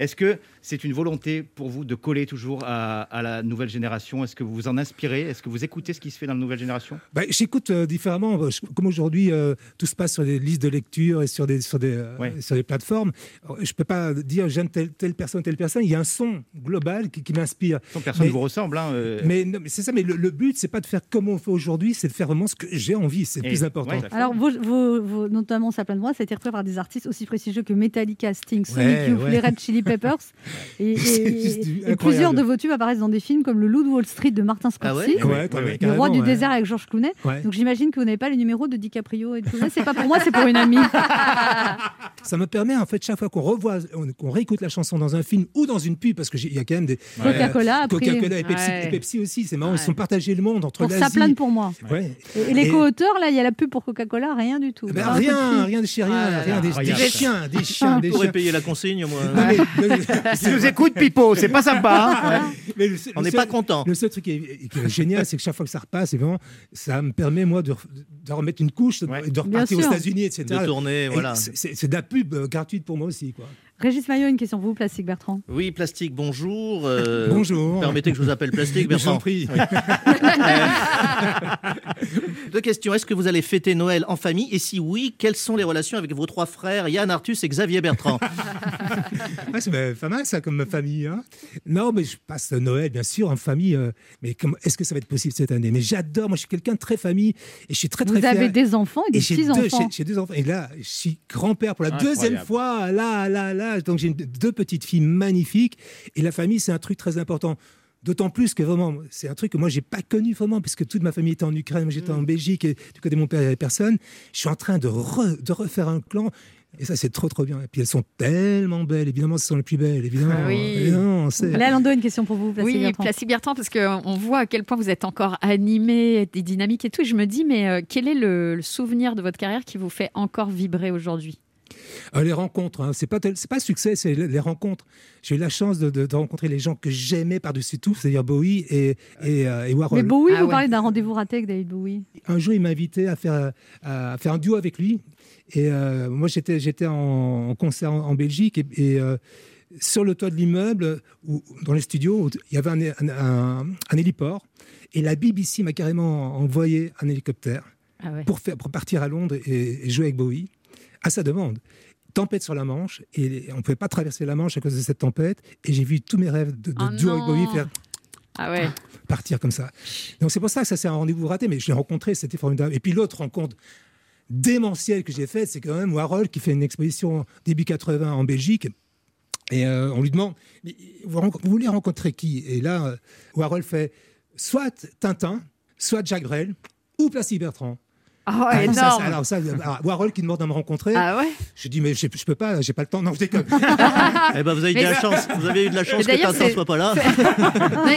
Est-ce que c'est une volonté pour vous de coller toujours à, à la nouvelle génération? Est-ce que vous vous en inspirez? Est-ce que vous écoutez ce qui se fait dans la nouvelle génération? Bah, J'écoute euh, différemment. Comme aujourd'hui, euh, tout se passe sur des listes de lecture et sur des, sur des, euh, Ouais. sur des plateformes. Je ne peux pas dire j'aime telle, telle personne, telle personne. Il y a un son global qui, qui m'inspire. Personne ne vous ressemble. hein, euh, Mais, mais c'est ça. Mais le, le but, c'est pas de faire comme on fait aujourd'hui, c'est de faire vraiment ce que j'ai envie. C'est plus important. ouais, Alors, vos- notamment sa plane pour moi, ça a été repris par des artistes aussi prestigieux que Metallica, Sting, Sonic Ouais, Youth, ouais. les Red Chili Peppers. Et, <laughs> plusieurs de vos tubes apparaissent dans des films comme Le Loup de Wall Street de Martin Ah Scorsese. ouais Ouais, quand même, Le roi du ouais. désert avec George Clooney. Ouais. Donc j'imagine que vous n'avez pas les numéros de DiCaprio et de Clooney. C'est pas pour moi, c'est pour une amie. <laughs> Ça me permet, en fait, chaque fois qu'on revoit, on- qu'on réécoute la chanson dans un film ou dans une pub, parce qu'il y a quand même des. Coca-Cola a pris- Coca-Cola et Pepsi, Ouais. et Pepsi aussi, c'est marrant, ils sont partagés le monde entre l'Asie. ça plane pour moi. Ouais. Et, et les Et- co-auteurs, là, il y a la pub pour Coca-Cola, rien du tout. Eh ben, rien, rien de chez rien, Ah rien, là, des, chiens, des chiens, des chiens. payer la consigne, moi. <laughs> Tu nous écoutes, Pipo, c'est pas sympa. hein. <laughs> mais le seul- On le n'est seul- pas content. Le seul truc qui est, qui est génial, c'est que chaque fois que ça repasse, vraiment, ça me permet, moi, de, de remettre une couche, Ouais. de repartir aux sûr. États-Unis, etc. De tourner, Et voilà. c'est- C'est c'est de la pub euh, gratuite pour moi aussi. Quoi. Régis Maillot, une question pour vous, Plastique Bertrand. Oui, Plastique, bonjour. euh, <laughs> Bonjour. Permettez que je vous appelle Plastique, Je vous en Bertrand. prie. Deux questions. Est-ce que vous allez fêter Noël en famille? Et si oui, quelles sont les relations avec vos trois frères, Yann, Arthus et Xavier Bertrand? <laughs> Ouais, c'est bah, pas mal ça comme famille. hein. Non, mais je passe Noël bien sûr en famille. euh, mais est-ce que ça va être possible cette année? Mais j'adore. Moi, je suis quelqu'un de très famille et je suis très Vous très fier. avez des enfants et des petits-enfants. j'ai- j'ai deux enfants. Et là, je suis grand-père pour la Incroyable. deuxième fois. Là, là, là. Donc j'ai une- deux petites filles magnifiques. Et la famille, c'est un truc très important. D'autant plus que vraiment, c'est un truc que moi, j'ai pas connu vraiment, puisque toute ma famille était en Ukraine, moi j'étais en Belgique, et du côté de mon père, il n'y avait personne. Je suis en train de, re- de refaire un clan. Et ça, c'est trop, trop bien. Et puis elles sont tellement belles. Évidemment, ce sont les plus belles. Évidemment. Ah oui. Évidemment, Lando, une question pour vous, Plastique Oui, Bertrand. Plastique Bertrand, parce qu'on voit à quel point vous êtes encore animé, des dynamiques et tout. Et je me dis, mais euh, quel est le, le souvenir de votre carrière qui vous fait encore vibrer aujourd'hui? Euh, les rencontres, hein, c'est pas tel- c'est pas le succès, c'est les, rencontres. J'ai eu la chance de, de- de rencontrer les gens que j'aimais par-dessus tout, c'est-à-dire Bowie et, et, euh, et Warhol. Mais Bowie, Ah vous ouais. parlez d'un rendez-vous raté avec David Bowie. Un jour, il m'a invité à faire, à faire un duo avec lui. Et euh, moi, j'étais, j'étais en, en concert en, en Belgique et, et, euh, sur le toit de l'immeuble, ou dans les studios, il y avait un, un- un- un héliport. Et la BBC m'a carrément envoyé un hélicoptère Ah ouais. pour, faire, pour partir à Londres et, et jouer avec Bowie, à sa demande. Tempête sur la Manche, et on ne pouvait pas traverser la Manche à cause de cette tempête. Et j'ai vu tous mes rêves de, de Oh duo. Bowie faire Ah ouais. partir comme ça. Donc c'est pour ça que ça c'est un rendez-vous raté, mais je l'ai rencontré, c'était formidable. Et puis l'autre rencontre démentielle que j'ai faite, c'est quand même Warhol qui fait une exposition début 80 en Belgique. Et euh, on lui demande, Mais vous, voulez rencontrer qui? Et là, euh, Warhol fait soit Tintin, soit Jacques Brel, ou Plastique Bertrand. Oh, Ah, énorme. ça, ça, alors ça, alors, Warhol qui demande à me rencontrer. Ah ouais Je dis mais je, je peux pas, j'ai pas le temps. Non, je déconne. <laughs> Eh ben, vous avez eu de la chance. Vous avez eu de la chance que Tintin soit pas là.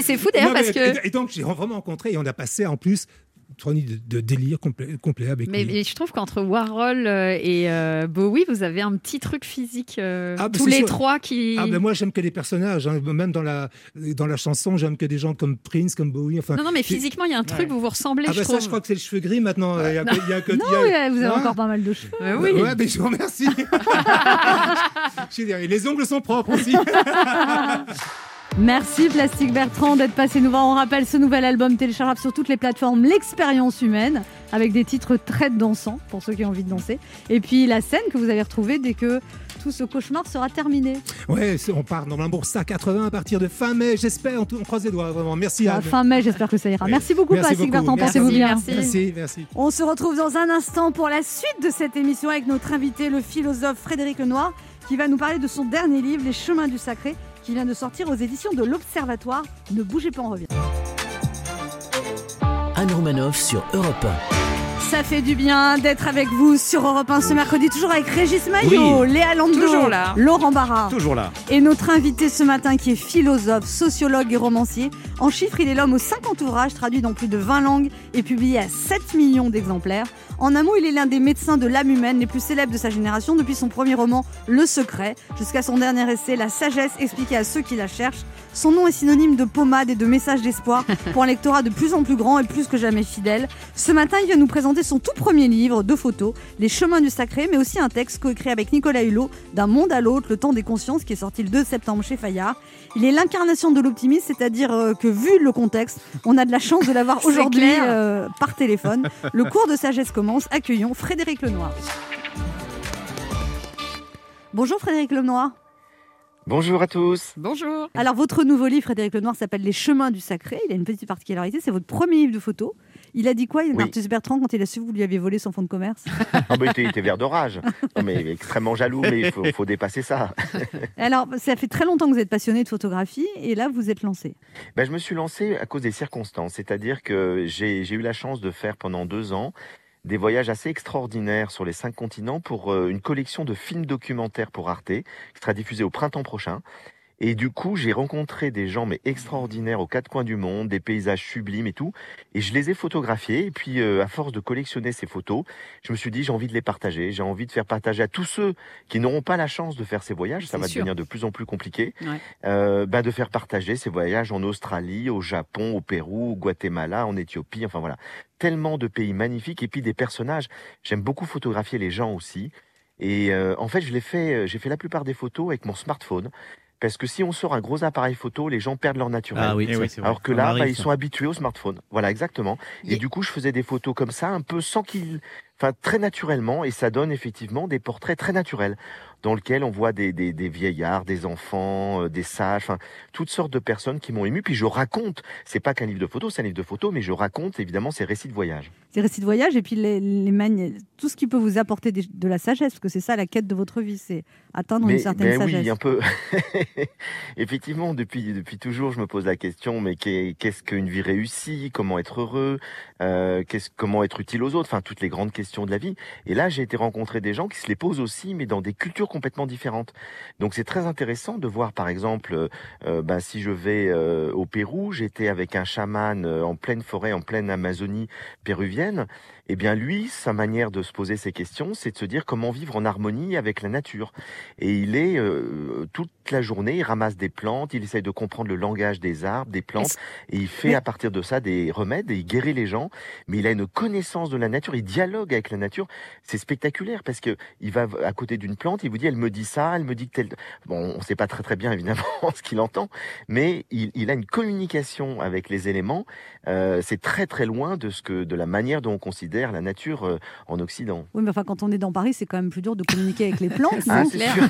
C'est <laughs> fou d'ailleurs parce que. et, et donc j'ai vraiment rencontré et on a passé en plus de, de délire complet, complet avec Mais, lui. mais je trouve qu'entre Warhol euh, et euh, Bowie, vous avez un petit truc physique, euh, Ah, bah, tous les sûr. trois qui. Ah ben moi j'aime que les personnages, hein. même dans la dans la chanson j'aime que des gens comme Prince, comme Bowie. Enfin, non, non, mais physiquement, il y a un truc, vous vous ressemblez, Ah je ben trouve. ça je crois que c'est les cheveux gris maintenant. Il y a que- il y a Non, il y a- ouais, vous avez Hein encore pas mal de cheveux. Ouais, oui. Ouais, mais je vous remercie. <laughs> <laughs> Je les ongles sont propres aussi. <laughs> Merci Plastique Bertrand d'être passé nous voir. On rappelle ce nouvel album téléchargeable sur toutes les plateformes, L'expérience humaine, avec des titres très dansants pour ceux qui ont envie de danser. Et puis la scène que vous avez retrouvée dès que tout ce cauchemar sera terminé. Ouais, on part normalement pour ça 80 à partir de fin mai, j'espère. On, on croise les doigts vraiment. Merci. À Anne. fin mai, j'espère que ça ira. Oui. Merci beaucoup Merci Plastique beaucoup. Bertrand, Merci. pensez-vous bien. Merci. Merci, merci. On se retrouve dans un instant pour la suite de cette émission avec notre invité, le philosophe Frédéric Lenoir, qui va nous parler de son dernier livre, Les chemins du sacré, qui vient de sortir aux éditions de l'Observatoire. Ne bougez pas, on revient. Anne Romanoff sur Europe Ça fait du bien d'être avec vous sur Europe 1 ce mercredi, toujours avec Régis Maillot, Oui. Léa Lando, Toujours là. Laurent Barra. Toujours là. Et notre invité ce matin qui est philosophe, sociologue et romancier. En chiffres, il est l'homme aux 50 ouvrages traduits dans plus de 20 langues et publiés à 7 millions d'exemplaires. En un mot, il est l'un des médecins de l'âme humaine les plus célèbres de sa génération depuis son premier roman Le Secret jusqu'à son dernier essai La sagesse expliquée à ceux qui la cherchent. Son nom est synonyme de pommade et de message d'espoir <laughs> pour un lectorat de plus en plus grand et plus que jamais fidèle. Ce matin, il vient nous présenter son tout premier livre de photos, Les chemins du sacré, mais aussi un texte coécrit avec Nicolas Hulot, D'un monde à l'autre, le temps des consciences, qui est sorti le 2 septembre chez Fayard. Il est l'incarnation de l'optimisme, c'est-à-dire euh, que vu le contexte, on a de la chance de l'avoir <laughs> aujourd'hui euh, par téléphone. Le cours de sagesse commence. Accueillons Frédéric Lenoir. Bonjour Frédéric Lenoir. Bonjour à tous. Bonjour. Alors votre nouveau livre, Frédéric Lenoir, s'appelle Les chemins du sacré. Il a une petite particularité, c'est votre premier livre de photos. Il a dit quoi, Oui. Marcus Bertrand, quand il a su que vous lui aviez volé son fonds de commerce <laughs> Ah bah, il, était, il était vert de rage. Non, mais extrêmement jaloux, mais il faut, faut dépasser ça. <laughs> Alors, ça fait très longtemps que vous êtes passionné de photographie et là, vous êtes lancé. Ben, je me suis lancé à cause des circonstances. C'est-à-dire que j'ai j'ai eu la chance de faire pendant deux ans des voyages assez extraordinaires sur les cinq continents pour euh, une collection de films documentaires pour Arte, qui sera diffusée au printemps prochain. Et du coup, j'ai rencontré des gens mais extraordinaires aux quatre coins du monde, des paysages sublimes et tout. Et je les ai photographiés. Et puis, euh, à force de collectionner ces photos, je me suis dit j'ai envie de les partager. J'ai envie de faire partager à tous ceux qui n'auront pas la chance de faire ces voyages. Ça va sûr. devenir de plus en plus compliqué. Ouais. Euh, ben, de faire partager ces voyages en Australie, au Japon, au Pérou, au Guatemala, en Éthiopie. Enfin voilà, tellement de pays magnifiques et puis des personnages. J'aime beaucoup photographier les gens aussi. Et euh, en fait, je l'ai fait. euh, J'ai fait la plupart des photos avec mon smartphone. Parce que si on sort un gros appareil photo, les gens perdent leur naturel. Ah oui, Eh oui, c'est vrai. Alors que là, bah, ils sont habitués au smartphone. Voilà, exactement. Et Ye- du coup, je faisais des photos comme ça, un peu sans qu'ils, enfin, très naturellement, et ça donne effectivement des portraits très naturels, dans lesquels on voit des, des, des vieillards, des enfants, euh, des sages, enfin, toutes sortes de personnes qui m'ont ému. Puis je raconte, c'est pas qu'un livre de photos, c'est un livre de photos, mais je raconte évidemment ces récits de voyage. Ces récits de voyage et puis les, les mani- tout ce qui peut vous apporter des- de la sagesse, parce que c'est ça la quête de votre vie, c'est atteindre une certaine mais sagesse. oui, un peu. <laughs> Effectivement, depuis, depuis toujours, je me pose la question, mais qu'est- qu'est-ce qu'une vie réussie? Comment être heureux? Euh, Comment être utile aux autres? Enfin, toutes les grandes questions de la vie. Et là, j'ai été rencontrer des gens qui se les posent aussi, mais dans des cultures complètement différentes. Donc, c'est très intéressant de voir, par exemple, euh, euh, ben, si je vais euh, au Pérou, j'étais avec un chaman en pleine forêt, en pleine Amazonie péruvienne. Eh bien, lui, sa manière de se poser ces questions, c'est de se dire comment vivre en harmonie avec la nature. Et il est euh, toute la journée, il ramasse des plantes, il essaye de comprendre le langage des arbres, des plantes, et il fait à partir de ça des remèdes et il guérit les gens. Mais il a une connaissance de la nature, il dialogue avec la nature. C'est spectaculaire parce que il va à côté d'une plante, il vous dit elle me dit ça, elle me dit que tel. Bon, on sait pas très très bien <laughs> évidemment ce qu'il entend, mais il, il a une communication avec les éléments. Euh, c'est très très loin de ce que de la manière dont on considère la nature euh, en Occident. Oui, mais enfin, quand on est dans Paris, c'est quand même plus dur de communiquer avec les <laughs> plantes. Ah, non c'est clair. sûr.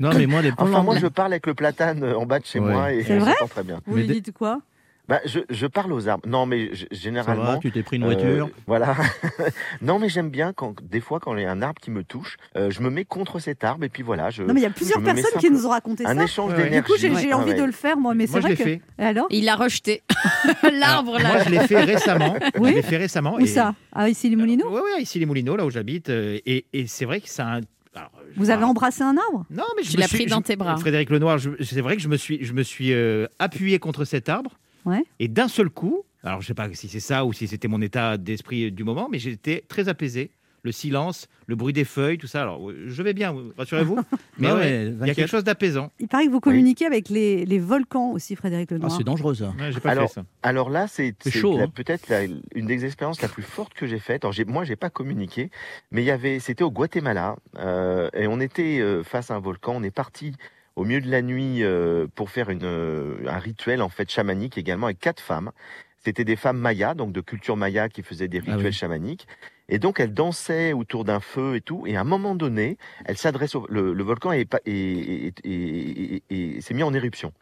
Non, mais moi, les Enfin, moi, je parle avec le platane euh, en bas de chez Ouais. moi et C'est vrai très bien. Vous Mais lui dites quoi Bah, je, je parle aux arbres. Non, mais Ça généralement. va, tu t'es pris une euh, voiture? voilà. <laughs> non, mais j'aime bien quand, des fois, quand il y a un arbre qui me touche, euh, je me mets contre cet arbre et puis voilà. Je, Non, mais il y a plusieurs personnes qui nous ont raconté un ça. échange Ouais, ouais. d'énergie. Du coup, j'ai j'ai Ah envie ouais. de le faire, moi, mais c'est je vrai l'ai que. fait. Alors Il l'a rejeté. <laughs> L'arbre, là. Moi, je l'ai fait récemment. Oui Je l'ai fait récemment. Où et- ça? Ah, ici, les Moulineaux? Oui, oui, ici les Moulineaux, là où j'habite. euh, Et, et c'est vrai que ça a un. alors, Vous avez embrassé un arbre? Non, mais je Tu me l'as suis- pris je- dans tes bras. Frédéric Lenoir, c'est vrai que je me suis, je me suis euh, appuyé contre cet arbre. Ouais. Et d'un seul coup, alors je sais pas si c'est ça ou si c'était mon état d'esprit du moment, mais j'étais très apaisé. Le silence, le bruit des feuilles, tout ça. Alors, euh, je vais bien, rassurez-vous. <laughs> Mais ouais, ouais, il y a quelque chose d'apaisant. Il paraît que vous communiquez avec les, les volcans aussi, Frédéric Ah, Lenoir. c'est dangereux, ça. Ouais, j'ai pas Alors, fait ça. Alors là, c'est hein. peut-être une des expériences la plus forte que j'ai faite. Alors moi, j'ai pas communiqué, mais il y avait, c'était au Guatemala, euh, et on était euh, face à un volcan. On est parti au milieu de la nuit euh, pour faire une, euh, un rituel en fait chamanique également avec quatre femmes. C'était des femmes mayas, donc de culture maya, qui faisaient des Ah rituels oui. chamaniques. Et donc elles dansaient autour d'un feu et tout. Et à un moment donné, elles s'adressent au le, le volcan et, et, et, et- s'est mis en éruption.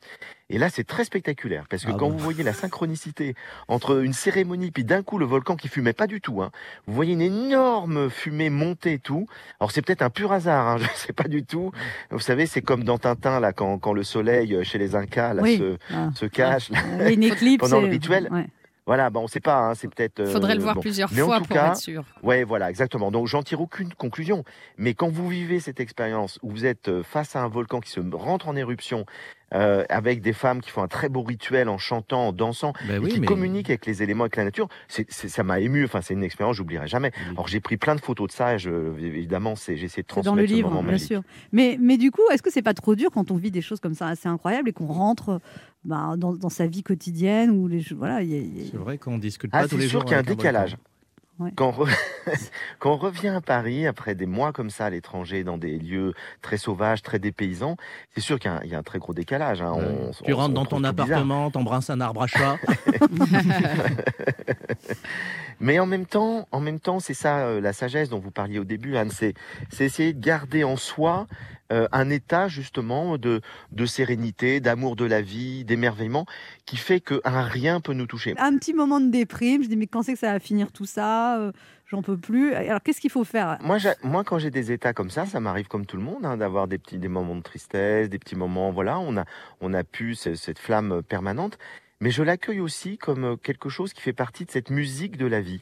Et là, c'est très spectaculaire parce que Ah quand bon. vous voyez la synchronicité entre une cérémonie puis d'un coup le volcan qui fumait pas du tout, hein, vous voyez une énorme fumée monter et tout. Alors c'est peut-être un pur hasard, hein, <laughs> je sais pas du tout. Vous savez, c'est comme dans Tintin là quand, quand le soleil euh, chez les Incas là, Oui. se, Ah. se cache. là. Une <laughs> éclipse. Pendant le rituel. ouais. Voilà, bon, on sait pas, hein, c'est peut-être. euh, Faudrait le voir bon. plusieurs Mais en fois tout pour cas, être sûr. Ouais, voilà, exactement. Donc, j'en tire aucune conclusion. Mais quand vous vivez cette expérience où vous êtes euh, face à un volcan qui se rentre en éruption, euh, avec des femmes qui font un très beau rituel en chantant, en dansant, Bah et oui, qui mais- communiquent avec les éléments, avec la nature, c'est, c'est- ça m'a ému. Enfin, c'est une expérience, j'oublierai jamais. Alors, j'ai pris plein de photos de ça. Et je, évidemment, c'est, j'ai essayé de C'est transmettre dans le ce livre, moment bien magique. sûr. Mais, mais du coup, est-ce que c'est pas trop dur quand on vit des choses comme ça assez incroyables et qu'on rentre bah, dans, dans sa vie quotidienne ou les voilà, il y a- il y a- C'est vrai qu'on discute Ah, pas tous c'est les sûr jours. qu'il y a un décalage. Ouais. Quand, on re- <laughs> quand on revient à Paris, après des mois comme ça à l'étranger, dans des lieux très sauvages, très dépaysants, c'est sûr qu'il y a un, il y a un très gros décalage. hein. On- tu on- rentres on dans ton appartement, t'embrasses un arbre à chat. <laughs> <laughs> Mais en même temps, en même temps, c'est ça euh, la sagesse dont vous parliez au début, Anne, c'est c'est essayer de garder en soi euh, un état justement de, de sérénité, d'amour de la vie, d'émerveillement, qui fait qu'un rien peut nous toucher. Un petit moment de déprime, je dis mais quand c'est que ça va finir tout ça Euh, J'en peux plus. Alors qu'est-ce qu'il faut faire? Moi, moi, quand j'ai des états comme ça, ça m'arrive comme tout le monde, hein, d'avoir des petits, des moments de tristesse, des petits moments, voilà, on a, on a pu ce- cette flamme permanente, mais je l'accueille aussi comme euh, quelque chose qui fait partie de cette musique de la vie.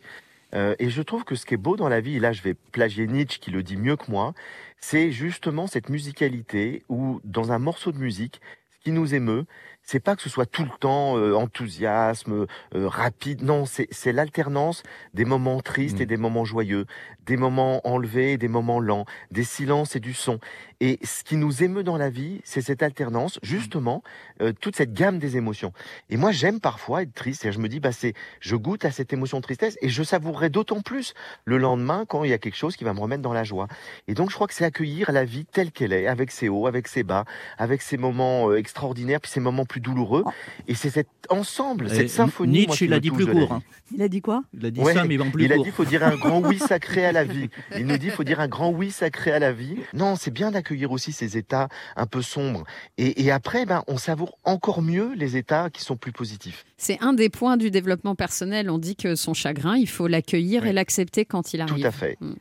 Euh, et je trouve que ce qui est beau dans la vie, et là je vais plagier Nietzsche qui le dit mieux que moi, c'est justement cette musicalité où dans un morceau de musique, ce qui nous émeut, c'est pas que ce soit tout le temps euh, enthousiasme, euh, rapide, non, c'est c'est l'alternance des moments tristes et des moments joyeux, des moments enlevés des moments lents, des silences et du son. Et ce qui nous émeut dans la vie, c'est cette alternance, justement, euh, toute cette gamme des émotions. Et moi, j'aime parfois être triste. Et je me dis, bah, c'est, je goûte à cette émotion de tristesse et je savourerai d'autant plus le lendemain quand il y a quelque chose qui va me remettre dans la joie. Et donc, je crois que c'est accueillir la vie telle qu'elle est, avec ses hauts, avec ses bas, avec ses moments euh, extraordinaires, puis ses moments plus douloureux. Et c'est cet ensemble, Et cette symphonie. moi, Nietzsche, qui il a dit plus court, hein. Il a dit quoi? Il a dit Ouais, ça, mais il va en plus il a dit faut dire un grand oui sacré <laughs> à la vie. Il nous dit faut dire un grand oui sacré à la vie. Non, c'est bien d'accueillir aussi ces états un peu sombres. Et, et après, ben, on savoure encore mieux les états qui sont plus positifs. C'est un des points du développement personnel. On dit que son chagrin, il faut l'accueillir et l'accepter quand il arrive. Tout à fait. Mm.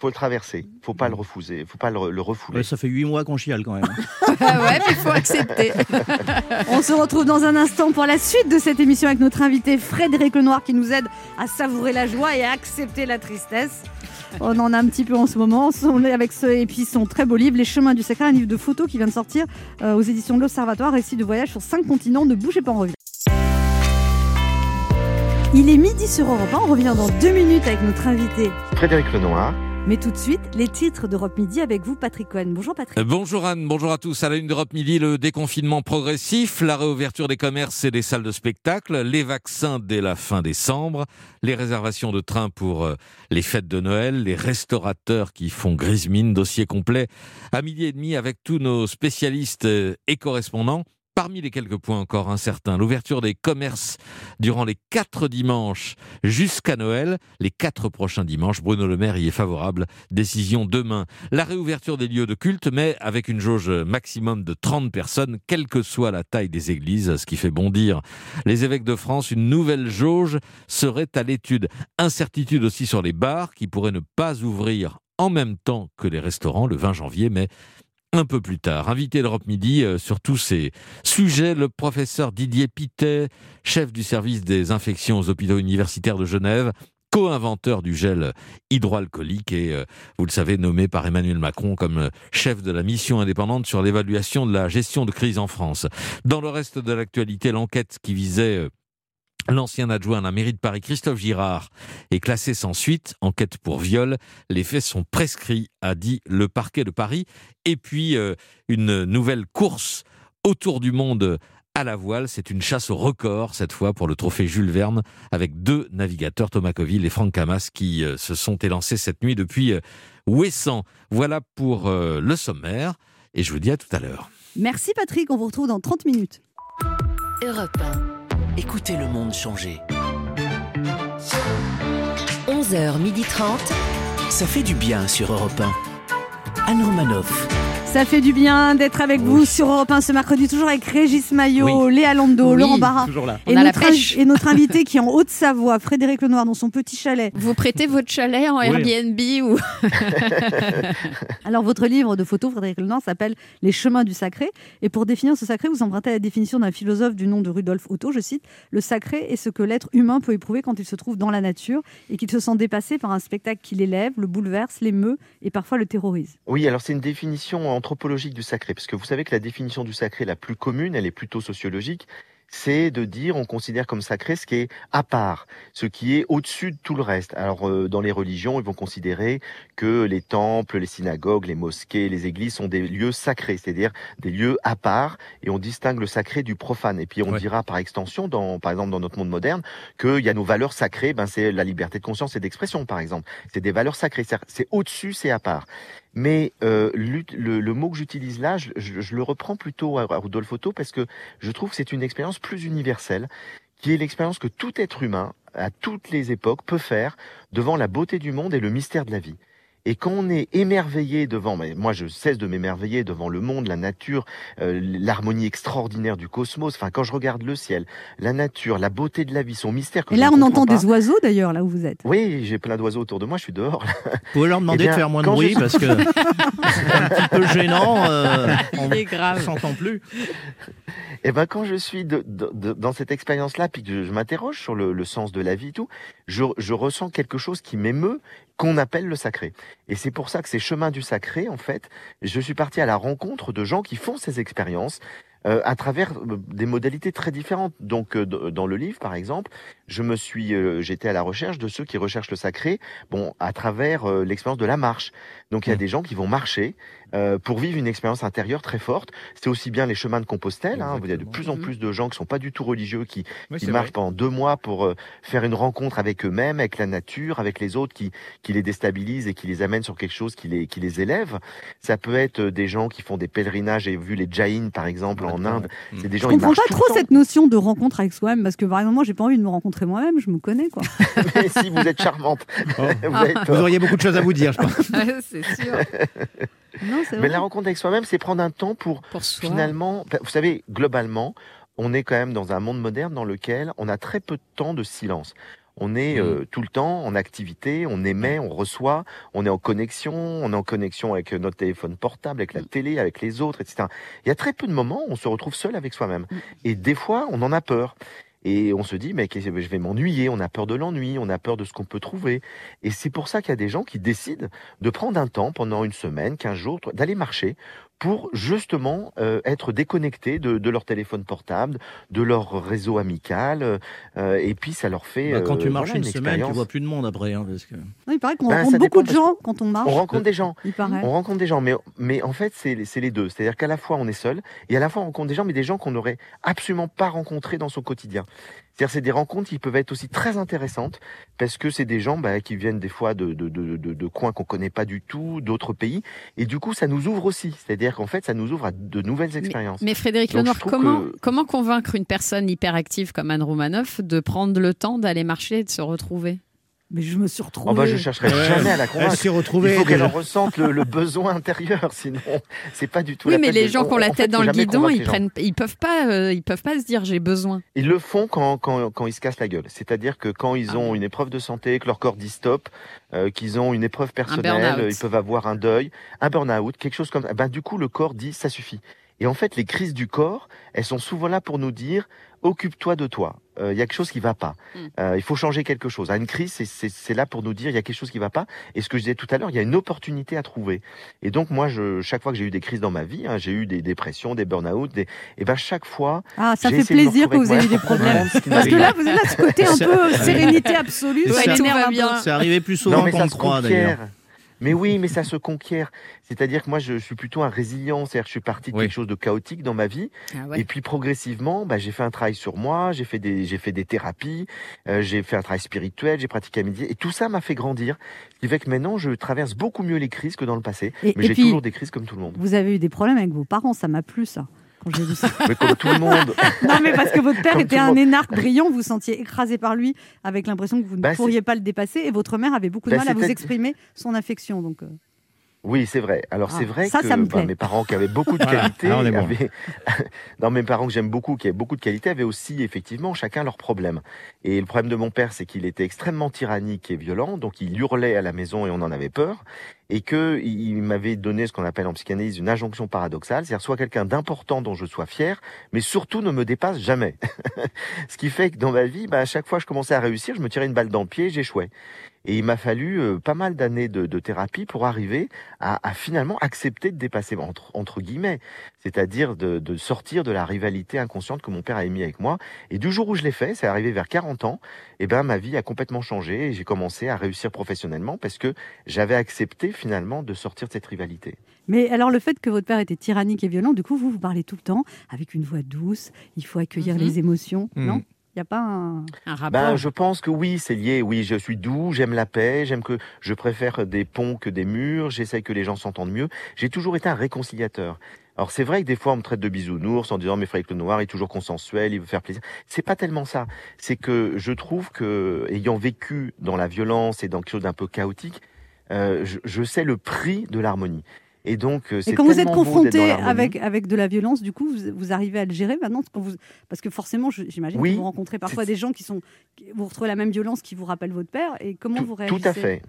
Faut le traverser. Faut pas le refuser. Faut pas le, le refouler. Ouais, ça fait huit mois qu'on chiale quand même. <laughs> Ouais, mais il faut accepter. <laughs> On se retrouve dans un instant pour la suite de cette émission avec notre invité Frédéric Lenoir qui nous aide à savourer la joie et à accepter la tristesse. On en a un petit peu en ce moment. On est avec ce et puis son très beau livre Les Chemins du Sacré, un livre de photos qui vient de sortir euh, aux éditions de l'Observatoire, récit de voyage sur cinq continents. Ne bougez pas, on revient. Il est midi sur Europe 1. On revient dans deux minutes avec notre invité. Frédéric Lenoir. Mais tout de suite, les titres d'Europe Midi avec vous, Patrick Cohen. Bonjour Patrick. Euh, Bonjour Anne, bonjour à tous. À la une d'Europe Midi, le déconfinement progressif, la réouverture des commerces et des salles de spectacle, les vaccins dès la fin décembre, les réservations de trains pour euh, les fêtes de Noël, les restaurateurs qui font grise mine, dossier complet à midi et demi avec tous nos spécialistes euh, et correspondants. Parmi les quelques points encore incertains, l'ouverture des commerces durant les quatre dimanches jusqu'à Noël, les quatre prochains dimanches. Bruno Le Maire y est favorable. Décision demain. La réouverture des lieux de culte, mais avec une jauge maximum de 30 personnes, quelle que soit la taille des églises, ce qui fait bondir les évêques de France. Une nouvelle jauge serait à l'étude. Incertitude aussi sur les bars qui pourraient ne pas ouvrir en même temps que les restaurants le 20 janvier, mais un peu plus tard. Invité d'Europe Midi euh, sur tous ces sujets, le professeur Didier Pitet, chef du service des infections aux hôpitaux universitaires de Genève, co-inventeur du gel hydroalcoolique et, euh, vous le savez, nommé par Emmanuel Macron comme euh, chef de la mission indépendante sur l'évaluation de la gestion de crise en France. Dans le reste de l'actualité, l'enquête qui visait L'ancien adjoint à la mairie de Paris, Christophe Girard, est classé sans suite, enquête pour viol. Les faits sont prescrits, a dit le parquet de Paris. Et puis, euh, une nouvelle course autour du monde à la voile. C'est une chasse au record, cette fois, pour le trophée Jules Verne, avec deux navigateurs, Thomas Coville et Franck Camas, qui euh, se sont élancés cette nuit depuis euh, Ouessant. Voilà pour euh, le sommaire. Et je vous dis à tout à l'heure. Merci Patrick, on vous retrouve dans 30 minutes. Europe 1. Écoutez le monde changer. 11h30. Ça fait du bien sur Europe 1. Anne Romanoff. Ça fait du bien d'être avec vous sur Europe 1 ce mercredi, toujours avec Régis Maillot, Léa Lando, Oui, Laurent Barra. toujours là. Et, et notre invité qui est en Haute-Savoie, Frédéric Lenoir, dans son petit chalet. Vous prêtez votre chalet en Oui. Airbnb ou <laughs> Alors, votre livre de photos, Frédéric Lenoir, s'appelle Les chemins du sacré. Et pour définir ce sacré, vous empruntez la définition d'un philosophe du nom de Rudolf Otto. Je cite Le sacré est ce que l'être humain peut éprouver quand il se trouve dans la nature et qu'il se sent dépassé par un spectacle qui l'élève, le bouleverse, l'émeut et parfois le terrorise. Oui, alors c'est une définition anthropologique du sacré, parce que vous savez que la définition du sacré la plus commune, elle est plutôt sociologique, c'est de dire on considère comme sacré ce qui est à part, ce qui est au-dessus de tout le reste. Alors euh, dans les religions, ils vont considérer que les temples, les synagogues, les mosquées, les églises sont des lieux sacrés, c'est-à-dire des lieux à part, et on distingue le sacré du profane. Et puis on dira par extension, dans, par exemple dans notre monde moderne, qu'il y a nos valeurs sacrées, ben c'est la liberté de conscience et d'expression par exemple. C'est des valeurs sacrées, c'est- c'est au-dessus, c'est à part. Mais euh, le, le mot que j'utilise là, je, le reprends plutôt à, à Otto parce que je trouve que c'est une expérience plus universelle, qui est l'expérience que tout être humain, à toutes les époques, peut faire devant la beauté du monde et le mystère de la vie. Et quand on est émerveillé devant, mais moi je cesse de m'émerveiller devant le monde, la nature, euh, l'harmonie extraordinaire du cosmos. Enfin, quand je regarde le ciel, la nature, la beauté de la vie, son mystère. que Et là, ne on entend pas. des oiseaux d'ailleurs, là où vous êtes. Oui, j'ai plein d'oiseaux autour de moi, je suis dehors. Vous pouvez leur demander Eh bien, de faire moins de je bruit parce que <laughs> c'est un petit peu gênant. euh, on grave. s'entend plus. Et ben quand je suis de- de- de- dans cette expérience-là, puis que je, je m'interroge sur le, le sens de la vie et tout, je, je ressens quelque chose qui m'émeut, qu'on appelle le sacré. Et c'est pour ça que ces chemins du sacré, en fait, je suis parti à la rencontre de gens qui font ces expériences. euh, à travers euh, des modalités très différentes. Donc, euh, dans le livre, par exemple, je me suis, euh, j'étais à la recherche de ceux qui recherchent le sacré, bon, à travers euh, l'expérience de la marche. Donc, il y a des gens qui vont marcher euh, pour vivre une expérience intérieure très forte. C'est aussi bien les chemins de Compostelle. Hein, il y a de plus en plus de gens qui sont pas du tout religieux, qui, Oui, qui c'est marchent vrai. pendant deux mois pour euh, faire une rencontre avec eux-mêmes, avec la nature, avec les autres, qui, qui les déstabilisent et qui les amènent sur quelque chose qui les, qui les élève. Ça peut être euh, des gens qui font des pèlerinages. J'ai vu les Jains, par exemple, en Inde. C'est des Je gens, ils comprends marchent pas trop cette notion de rencontre avec soi-même parce que par exemple, moi, j'ai pas envie de me rencontrer moi-même, je me connais quoi. <laughs> Mais si vous êtes charmante, <laughs> vous, Ah. Vous auriez beaucoup de choses à vous dire, je pense. <laughs> c'est sûr. <laughs> Non, c'est Mais vrai. la rencontre avec soi-même, c'est prendre un temps pour, soi. finalement, vous savez, globalement, on est quand même dans un monde moderne dans lequel on a très peu de temps de silence. On est euh, tout le temps en activité, on émet, on reçoit, on est en connexion, on est en connexion avec notre téléphone portable, avec la télé, avec les autres, etc. Il y a très peu de moments où on se retrouve seul avec soi-même. Et des fois, on en a peur. Et on se dit, mais je vais m'ennuyer, on a peur de l'ennui, on a peur de ce qu'on peut trouver. Et c'est pour ça qu'il y a des gens qui décident de prendre un temps pendant une semaine, 15 jours, d'aller marcher pour justement euh, être déconnectés de, de leur téléphone portable, de leur réseau amical. euh, et puis ça leur fait... Bah, quand euh, tu marches voilà, une, semaine, tu vois plus de monde après. hein, parce que... Non, il paraît qu'on Ben, rencontre beaucoup de gens quand on marche. On rencontre des gens. Il paraît. On rencontre des gens, mais, mais en fait, c'est c'est les deux. C'est-à-dire qu'à la fois, on est seul, et à la fois, on rencontre des gens, mais des gens qu'on n'aurait absolument pas rencontrés dans son quotidien. C'est-à-dire, c'est des rencontres qui peuvent être aussi très intéressantes, parce que c'est des gens bah, qui viennent des fois de, de, de, de, de coins qu'on connaît pas du tout, d'autres pays, et du coup, ça nous ouvre aussi. C'est-à-dire qu'en fait, ça nous ouvre à de nouvelles expériences. Mais Frédéric Donc, Lenoir, comment, que- comment convaincre une personne hyperactive comme Anne Roumanoff de prendre le temps d'aller marcher et de se retrouver? Mais je me suis retrouvée. Oh bah, je chercherai Ouais, jamais à la elle convaincre. s'est retrouvée Il faut qu'elle en ressente le, le besoin intérieur, sinon c'est pas du tout Oui, la mais les de- gens qui ont la fait, tête dans le guidon, ils prennent, ils peuvent pas, euh, ils peuvent pas se dire j'ai besoin. Ils le font quand, quand, quand ils se cassent la gueule. C'est-à-dire que quand Ah ils ont une épreuve de santé, que leur corps dit stop, euh, qu'ils ont une épreuve personnelle, euh, ils peuvent avoir un deuil, un burn-out, quelque chose comme ça. Ben, du coup, le corps dit ça suffit. Et en fait, les crises du corps, elles sont souvent là pour nous dire occupe-toi de toi. Euh, Il y a quelque chose qui va pas. Mm. Euh, il faut changer quelque chose. À une crise, c'est- c'est c'est là pour nous dire il y a quelque chose qui va pas. Et ce que je disais tout à l'heure, il y a une opportunité à trouver. Et donc moi, je, chaque fois que j'ai eu des crises dans ma vie, hein, j'ai eu des dépressions, des burn-out, des, et ben chaque fois, Ah, ça j'ai fait plaisir que vous ayez des problèmes. <laughs> Parce que là, vous avez là ce côté un peu Ça- sérénité absolue, ça Ça- tout va bien. C'est arrivé plus souvent qu'on croit d'ailleurs. Mais oui, mais ça se conquiert. C'est-à-dire que moi, je suis plutôt un résilient. C'est-à-dire que je suis parti de Oui. quelque chose de chaotique dans ma vie. Ah ouais. Et puis progressivement, bah, j'ai fait un travail sur moi, j'ai fait des, j'ai fait des thérapies, euh, j'ai fait un travail spirituel, j'ai pratiqué la méditation. Et tout ça m'a fait grandir. Ce qui fait que maintenant, je traverse beaucoup mieux les crises que dans le passé. Et- mais et j'ai puis- toujours des crises comme tout le monde. Vous avez eu des problèmes avec vos parents, ça m'a plu ça. Quand j'ai vu ça. <laughs> Mais comme tout le monde. <laughs> Non, mais parce que votre père Comme était un énarque brillant, vous vous sentiez écrasé par lui, avec l'impression que vous ne Bah, pourriez pas le dépasser, et votre mère avait beaucoup de Bah, mal à vous exprimer son affection. Donc, euh, Oui, c'est vrai. Alors Ah, c'est vrai ça, que ça me bah, mes parents qui avaient beaucoup de bon. avaient... <laughs> non, mes parents que j'aime beaucoup, qui avaient beaucoup de qualités, avaient aussi effectivement chacun leurs problèmes. Et le problème de mon père, c'est qu'il était extrêmement tyrannique et violent, donc il hurlait à la maison et on en avait peur, et que il m'avait donné ce qu'on appelle en psychanalyse une injonction paradoxale, c'est-à-dire soit quelqu'un d'important dont je sois fier, mais surtout ne me dépasse jamais. <laughs> ce qui fait que dans ma vie, bah, à chaque fois que je commençais à réussir, je me tirais une balle dans le pied, j'échouais. Et il m'a fallu euh, pas mal d'années de, de thérapie pour arriver à, à finalement accepter de dépasser, entre, entre guillemets, c'est-à-dire de, de sortir de la rivalité inconsciente que mon père a émis avec moi. Et du jour où je l'ai fait, c'est arrivé vers 40 ans, et ben ma vie a complètement changé et j'ai commencé à réussir professionnellement parce que j'avais accepté finalement de sortir de cette rivalité. Mais alors, le fait que votre père était tyrannique et violent, du coup, vous, vous parlez tout le temps avec une voix douce, il faut accueillir Mhm. les émotions, Mhm. non? Il n'y a pas un... Un rapport. Ben, je pense que oui, c'est lié. Oui, je suis doux, j'aime la paix, j'aime que je préfère des ponts que des murs, j'essaye que les gens s'entendent mieux. J'ai toujours été un réconciliateur. Alors c'est vrai que des fois on me traite de bisounours en disant mais Frédéric Lenoir est toujours consensuel, il veut faire plaisir. C'est pas tellement ça. C'est que je trouve que ayant vécu dans la violence et dans quelque chose d'un peu chaotique, euh, je, je sais le prix de l'harmonie. Et donc, euh, c'est Et quand vous êtes confronté avec, avec de la violence, du coup, vous, vous arrivez à le gérer maintenant quand vous, Parce que forcément, j'imagine Oui. que vous rencontrez parfois des gens qui sont. Vous retrouvez la même violence qui vous rappelle votre père. Et comment vous réagissez Tout à fait.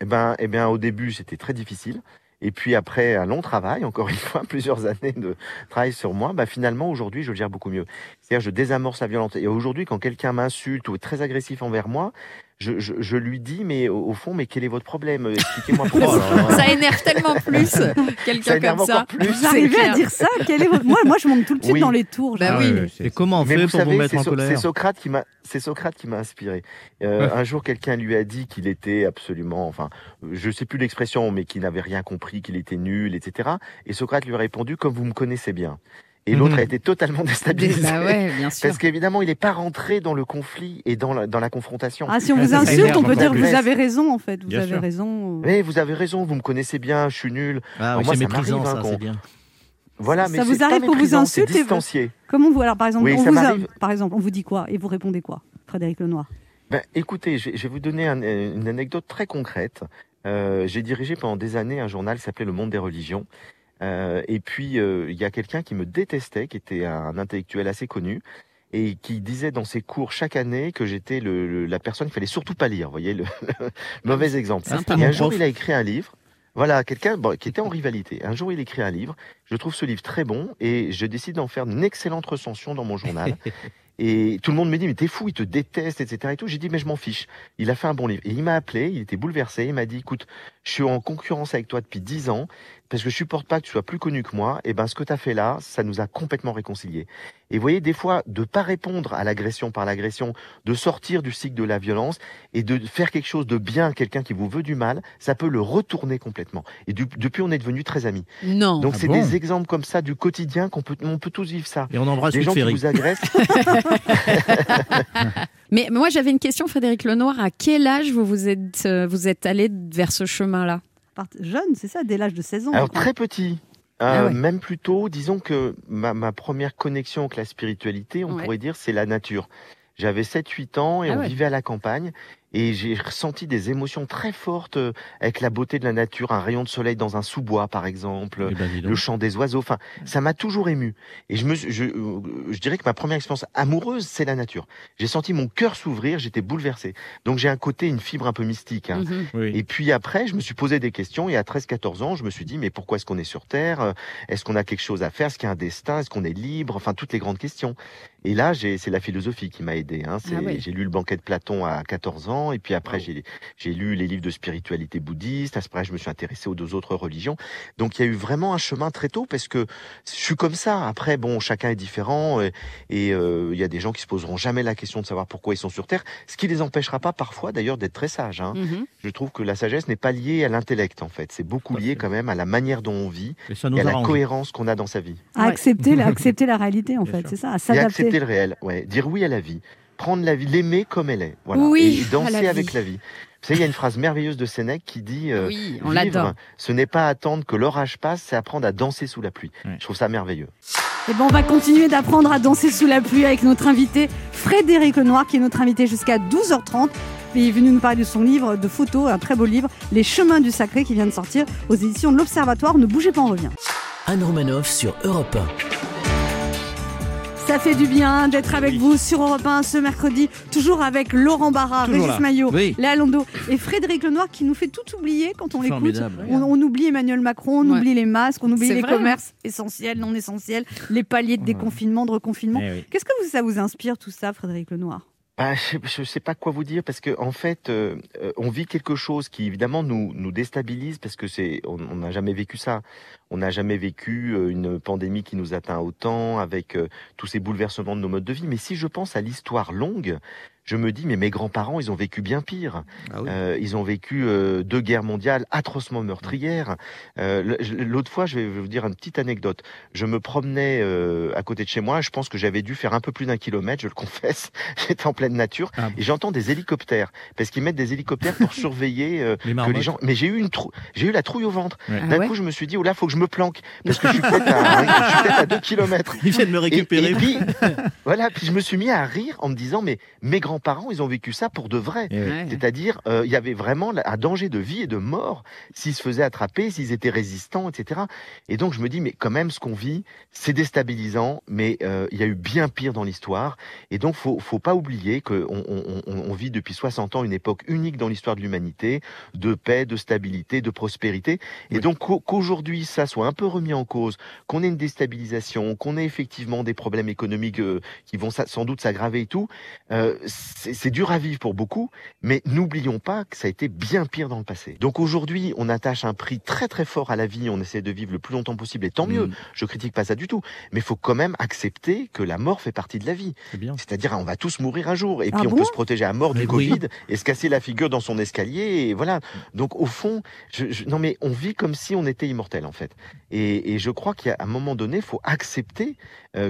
Eh ben, eh bien, au début, c'était très difficile. Et puis après un long travail, encore une fois, <laughs> plusieurs années de travail sur moi, bah finalement aujourd'hui je le gère beaucoup mieux. C'est-à-dire je désamorce la violence. Et aujourd'hui quand quelqu'un m'insulte ou est très agressif envers moi, je, je, je lui dis mais au, au fond mais quel est votre problème? Expliquez-moi <laughs> pourquoi. Ça énerve tellement plus quelqu'un comme ça. encore plus. Vous arrivez à dire ça? Quel est votre- moi, moi, je monte tout de suite Oui. dans les tours. Bah oui. Et comment on Mais fait vous pour savez, vous mettre c'est en So- colère C'est Socrate qui m'a, c'est Socrate qui m'a inspiré. Euh, Ouais. Un jour, quelqu'un lui a dit qu'il était absolument, enfin, je sais plus l'expression, mais qu'il n'avait rien compris, qu'il était nul, etc. Et Socrate lui a répondu comme vous me connaissez bien. Et l'autre Mhm. a été totalement <laughs> déstabilisé. Bah ouais, bien sûr. Parce qu'évidemment, il n'est pas rentré dans le conflit et dans la, dans la confrontation. Ah, si on vous Ça insulte, on peut dire que vous avez raison, en fait. Vous Bien avez sûr. raison. Mais vous avez raison, vous me connaissez bien, je suis nul. Ah oui, moi, c'est ça méprisant, m'arrive, hein, c'est bien. Voilà, Ça mais vous arrive qu'on vous insulte et vous-. Comment vous alors par exemple Oui, on vous a- par exemple on vous dit quoi et vous répondez quoi Frédéric Lenoir? Ben, écoutez, je vais, je vais vous donner un- une anecdote très concrète. Euh, J'ai dirigé pendant des années un journal qui s'appelait Le Monde des Religions. Euh, et puis, euh, il y a quelqu'un qui me détestait, qui était un intellectuel assez connu, et qui disait dans ses cours chaque année que j'étais le, le- la personne qu'il fallait surtout pas lire. Vous voyez, le, <laughs> le mauvais exemple. Ah, et un jour, prof. il a écrit un livre. Voilà, quelqu'un bon, qui était en rivalité. Un jour, il écrit un livre. Je trouve ce livre très bon et je décide d'en faire une excellente recension dans mon journal. <laughs> Et tout le monde me dit, mais t'es fou, il te déteste, etc. Et tout. J'ai dit, mais je m'en fiche. Il a fait un bon livre. Et il m'a appelé, il était bouleversé. Il m'a dit, écoute, je suis en concurrence avec toi depuis 10 ans parce que je supporte pas que tu sois plus connu que moi. Et ben, ce que tu as fait là, ça nous a complètement réconciliés. Et vous voyez, des fois, de pas répondre à l'agression par l'agression, de sortir du cycle de la violence et de faire quelque chose de bien à quelqu'un qui vous veut du mal, ça peut le retourner complètement. Et du- depuis, on est devenus très amis. Non. Donc, Ah c'est bon des exemples comme ça du quotidien qu'on peut, on peut tous vivre ça. Et on embrasse Luc gens qui vous agressent. Mais moi, j'avais une question, Frédéric Lenoir. À quel âge vous vous êtes, vous êtes allé vers ce chemin-là Part- Jeune, c'est ça, dès l'âge de 16 ans. Alors très petit. Ah Euh, ouais. Même plus tôt, disons que ma, ma première connexion avec la spiritualité, on Ouais. pourrait dire, c'est la nature. J'avais 7-8 ans et Ah on ouais. vivait à la campagne et j'ai ressenti des émotions très fortes euh, avec la beauté de la nature, un rayon de soleil dans un sous-bois par exemple, Eh ben, le chant des oiseaux. Enfin, ça m'a toujours ému. Et je me, suis- je, euh, je dirais que ma première expérience amoureuse, c'est la nature. J'ai senti mon cœur s'ouvrir, j'étais bouleversé. Donc j'ai un côté, une fibre un peu mystique. hein. Mhm. Oui. Et puis après, je me suis posé des questions et à 13-14 ans, je me suis dit, mais pourquoi est-ce qu'on est sur Terre Euh, Est-ce qu'on a quelque chose à faire Est-ce qu'il y a un destin Est-ce qu'on est libre Enfin, toutes les grandes questions. Et là, j'ai- c'est la philosophie qui m'a aidé. Hein. C'est- Ah. J'ai lu le banquet de Platon à 14 ans et puis après, j'ai j'ai lu les livres de spiritualité bouddhiste. Après, je me suis intéressé aux deux autres religions. Donc, il y a eu vraiment un chemin très tôt parce que je suis comme ça. Après, bon, chacun est différent euh, et euh, il y a des gens qui se poseront jamais la question de savoir pourquoi ils sont sur Terre, ce qui les empêchera pas parfois d'ailleurs d'être très sages. Hein Mhm. je trouve que la sagesse n'est pas liée à l'intellect en fait. C'est beaucoup lié quand même à la manière dont on vit Et ça nous et à la cohérence qu'on a dans sa vie. À accepter, la, <laughs> accepter la réalité, en Bien fait, c'est ça, à s'adapter. accepter le réel, ouais. dire oui à la vie, prendre la vie, l'aimer comme elle est, voilà. Oui, et danser la avec vie. la vie. Vous savez, il y a une phrase merveilleuse de Sénèque qui dit euh, Oui, on vivre, l'adore. ce n'est pas attendre que l'orage passe, c'est apprendre à danser sous la pluie. Je trouve ça merveilleux. Et ben, on va continuer d'apprendre à danser sous la pluie avec notre invité Frédéric Lenoir, qui est notre invité jusqu'à 12h30. Il est venu nous parler de son livre de photos, un très beau livre, Les chemins du sacré, qui vient de sortir aux éditions de l'Observatoire. Ne bougez pas, on revient. Anne Romanoff sur Europe 1. Ça fait du bien d'être avec Oui. vous sur Europe 1 ce mercredi, toujours avec Laurent Barra, Toujours Régis là. Maillot, Oui. Léa Londo et Frédéric Lenoir qui nous fait tout oublier quand on l'écoute. On, on oublie Emmanuel Macron, on Ouais. oublie les masques, on oublie les vrai, hein. commerces essentiels, non essentiels, les paliers de déconfinement, de reconfinement. Eh oui. Qu'est-ce que vous- ça vous inspire tout ça, Frédéric Lenoir? Bah, je ne sais pas quoi vous dire parce que en fait, euh, euh, on vit quelque chose qui évidemment nous nous déstabilise parce que c'est on on n'a jamais vécu ça. On n'a jamais vécu euh, une pandémie qui nous atteint autant avec euh, tous ces bouleversements de nos modes de vie. Mais si je pense à l'histoire longue, je me dis mais mes grands-parents ils ont vécu bien pire. Ah oui. Euh, ils ont vécu euh, deux guerres mondiales atrocement meurtrières. Euh, L'autre fois, je vais vous dire une petite anecdote. Je me promenais euh, à côté de chez moi. Je pense que j'avais dû faire un peu plus d'un kilomètre, je le <laughs> confesse. J'étais en pleine nature Ah bon. et j'entends des hélicoptères parce qu'ils mettent des hélicoptères pour <laughs> surveiller euh, Les que les gens. Mais j'ai eu une trou... j'ai eu la trouille au ventre. Ouais. Ah D'un ouais coup, je me suis dit oh là, faut que je me planque parce que je suis peut-être à, <laughs> à deux kilomètres. Ils viennent me Et, récupérer. et puis, voilà, puis je me suis mis à rire en me disant, mais mes grands-parents, ils ont vécu ça pour de vrai. Eh. Ouais. C'est-à-dire, euh, il y avait vraiment un danger de vie et de mort s'ils se faisaient attraper, s'ils étaient résistants, etc. Et donc, je me dis, mais quand même, ce qu'on vit, c'est déstabilisant, mais euh, il y a eu bien pire dans l'histoire. Et donc, faut, faut pas oublier qu'on on, on- on- on vit depuis 60 ans une époque unique dans l'histoire de l'humanité, de paix, de stabilité, de prospérité. Et donc, qu'au- qu'aujourd'hui, ça soit un peu remis en cause, qu'on ait une déstabilisation, qu'on ait effectivement des problèmes économiques euh, qui vont sa- sans doute s'aggraver et tout, euh, c'est c'est dur à vivre pour beaucoup, mais n'oublions pas que ça a été bien pire dans le passé. Donc aujourd'hui, on attache un prix très très fort à la vie, on essaie de vivre le plus longtemps possible, et tant mieux, Mm. je critique pas ça du tout, mais il faut quand même accepter que la mort fait partie de la vie. C'est bien. C'est-à-dire, on va tous mourir un jour, et Ah puis on peut se protéger à mort du oui. Covid et se casser la figure dans son escalier, et voilà. Donc au fond, je, je- non mais on vit comme si on était immortel en fait. Et, et je crois qu'à un moment donné, il faut accepter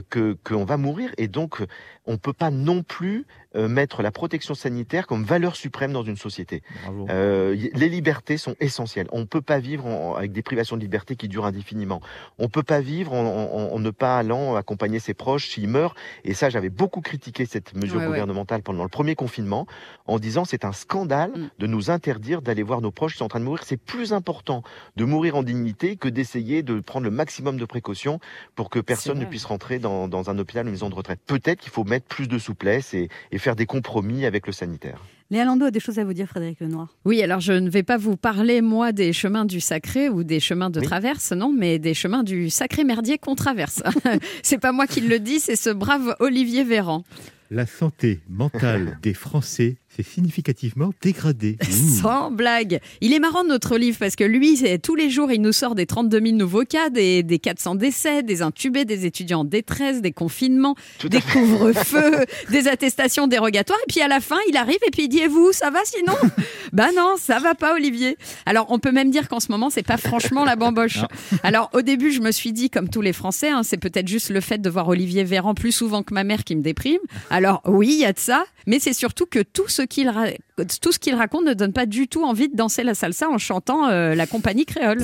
que qu'on va mourir, et donc euh, on peut pas non plus euh, mettre la protection sanitaire comme valeur suprême dans une société. Bravo. Euh, y- les libertés sont essentielles. On ne peut pas vivre en- avec des privations de liberté qui durent indéfiniment. On ne peut pas vivre en, en- en ne pas allant accompagner ses proches s'ils meurent. Et ça, j'avais beaucoup critiqué cette mesure Ouais, ouais. gouvernementale pendant le premier confinement en disant c'est un scandale Mm. de nous interdire d'aller voir nos proches qui sont en train de mourir. C'est plus important de mourir en dignité que d'essayer de prendre le maximum de précautions pour que personne ne puisse rentrer dans, dans un hôpital ou une maison de retraite. Peut-être qu'il faut mettre plus de souplesse et, et faire des compromis avec le sanitaire. Léa Landau a des choses à vous dire, Frédéric Lenoir. Oui, alors je ne vais pas vous parler, moi, des chemins du sacré ou des chemins de Oui. traverse, non, mais des chemins du sacré merdier qu'on traverse. <laughs> c'est pas moi qui le dis, c'est ce brave Olivier Véran. La santé mentale des Français s'est significativement dégradée. Ouh. <laughs> Sans blague. Il est marrant notre livre parce que lui, tous les jours, il nous sort des 32 000 nouveaux cas, des, des 400 décès, des intubés, des étudiants en détresse, des confinements, Tout des couvre-feux, <laughs> des attestations dérogatoires. Et puis à la fin, il arrive et puis il dit Et vous, ça va sinon <laughs> Bah non, ça va pas, Olivier. Alors on peut même dire qu'en ce moment, c'est pas franchement la bamboche. Alors au début, je me suis dit, comme tous les Français, hein, c'est peut-être juste le fait de voir Olivier Véran plus souvent que ma mère qui me déprime. Alors oui, il y a de ça, mais c'est surtout que tout ce qu'il raconte ne donne pas du tout envie de danser la salsa en chantant euh, la compagnie créole.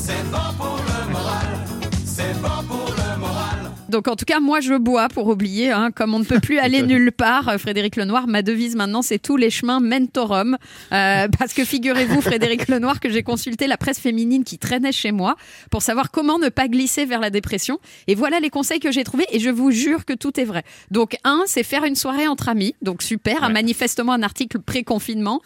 Donc en tout cas, moi je bois pour oublier, hein, comme on ne peut plus <laughs> aller nulle part. euh, Frédéric Lenoir, ma devise maintenant, c'est tous les chemins mènent au Rhum. Euh, <laughs> parce que figurez-vous, Frédéric Lenoir, que j'ai consulté la presse féminine qui traînait chez moi pour savoir comment ne pas glisser vers la dépression. Et voilà les conseils que j'ai trouvés et je vous jure que tout est vrai. Donc un, c'est faire une soirée entre amis, donc super, manifestement un article pré-confinement.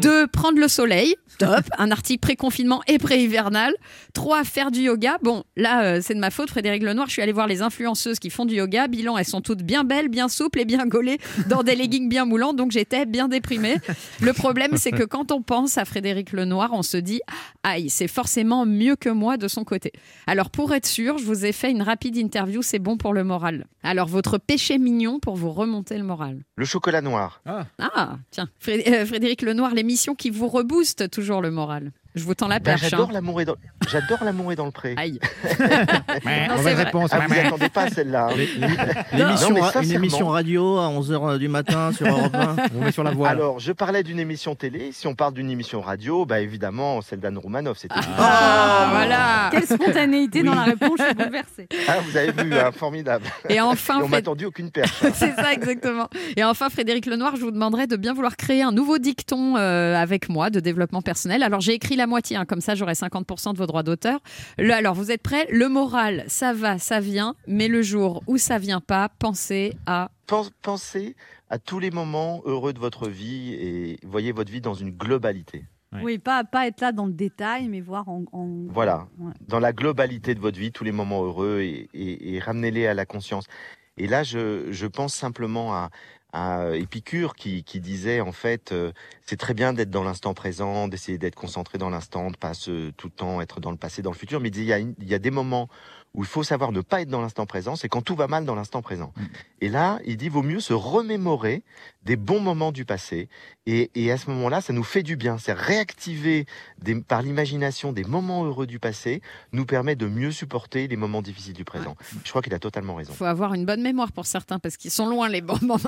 Deux, prendre le soleil, top, un article pré-confinement et pré-hivernal. Trois, faire du yoga. Bon, là, euh, c'est de ma faute, Frédéric Lenoir. Je suis allée voir les influenceuses qui font du yoga. Bilan, elles sont toutes bien belles, bien souples et bien gaulées dans des leggings bien moulants. Donc, j'étais bien déprimée. Le problème, c'est que quand on pense à Frédéric Lenoir, on se dit, aïe, c'est forcément mieux que moi de son côté. Alors, pour être sûr, je vous ai fait une rapide interview. C'est bon pour le moral. Alors, votre péché mignon pour vous remonter le moral. Le chocolat noir. Ah, tiens, Fré- euh, Frédéric Lenoir, l'émission qui vous rebooste toujours le moral. Je vous tends la Ben, perche. j'adore hein. l'amour et dans j'adore l'amour et dans le pré. Aïe. <laughs> Mauvaise réponse. Ah, vous n'y attendez pas à celle-là. hein. Une émission radio à 11h du matin sur Europe 1. On met sur la voie. Alors, je parlais d'une émission télé. Si on parle d'une émission radio, bah évidemment, celle d'Anne Roumanoff, c'était. Ah, voilà. Quelle <laughs> spontanéité dans la réponse, je suis bouleversée. Ah, vous avez vu, hein, formidable. Et enfin, Et on m'a tendu aucune perche. <laughs> c'est ça exactement. Et enfin, Frédéric Lenoir, je vous demanderai de bien vouloir créer un nouveau dicton euh, avec moi de développement personnel. Alors, j'ai écrit la moitié, hein, comme ça j'aurai 50% de vos droits d'auteur. Alors, vous êtes prêts? Le moral, ça va, ça vient, mais le jour où ça vient pas, pensez à... Pen- Pensez à tous les moments heureux de votre vie et voyez votre vie dans une globalité. Ouais. Oui, pas, pas être là dans le détail, mais voir en. en- Voilà, Ouais. dans la globalité de votre vie, tous les moments heureux et, et- et ramenez-les à la conscience. Et là, je, je pense simplement à, à Épicure qui, qui disait en fait, euh, c'est très bien d'être dans l'instant présent, d'essayer d'être concentré dans l'instant, de pas se, tout le temps être dans le passé, dans le futur. Mais il, disait, il, y a une- il y a des moments où il faut savoir ne pas être dans l'instant présent, c'est quand tout va mal dans l'instant présent. Et là, il dit, vaut mieux se remémorer des bons moments du passé. Et, et à ce moment-là, ça nous fait du bien. C'est réactiver des- par l'imagination des moments heureux du passé, nous permet de mieux supporter les moments difficiles du présent. Je crois qu'il a totalement raison. Il faut avoir une bonne mémoire pour certains, parce qu'ils sont loin les bons moments.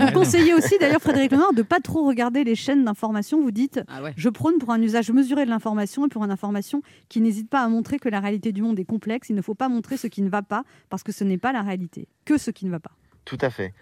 Vous conseillez aussi, d'ailleurs, Frédéric Lenoir, de ne pas trop regarder les chaînes d'information. Vous dites Ah ouais. Je prône pour un usage mesuré de l'information et pour une information qui n'hésite pas à montrer que la réalité du monde est complexe. Il ne faut pas montrer ce qui ne va pas, parce que ce n'est pas la réalité, que ce qui ne va pas. Tout à fait.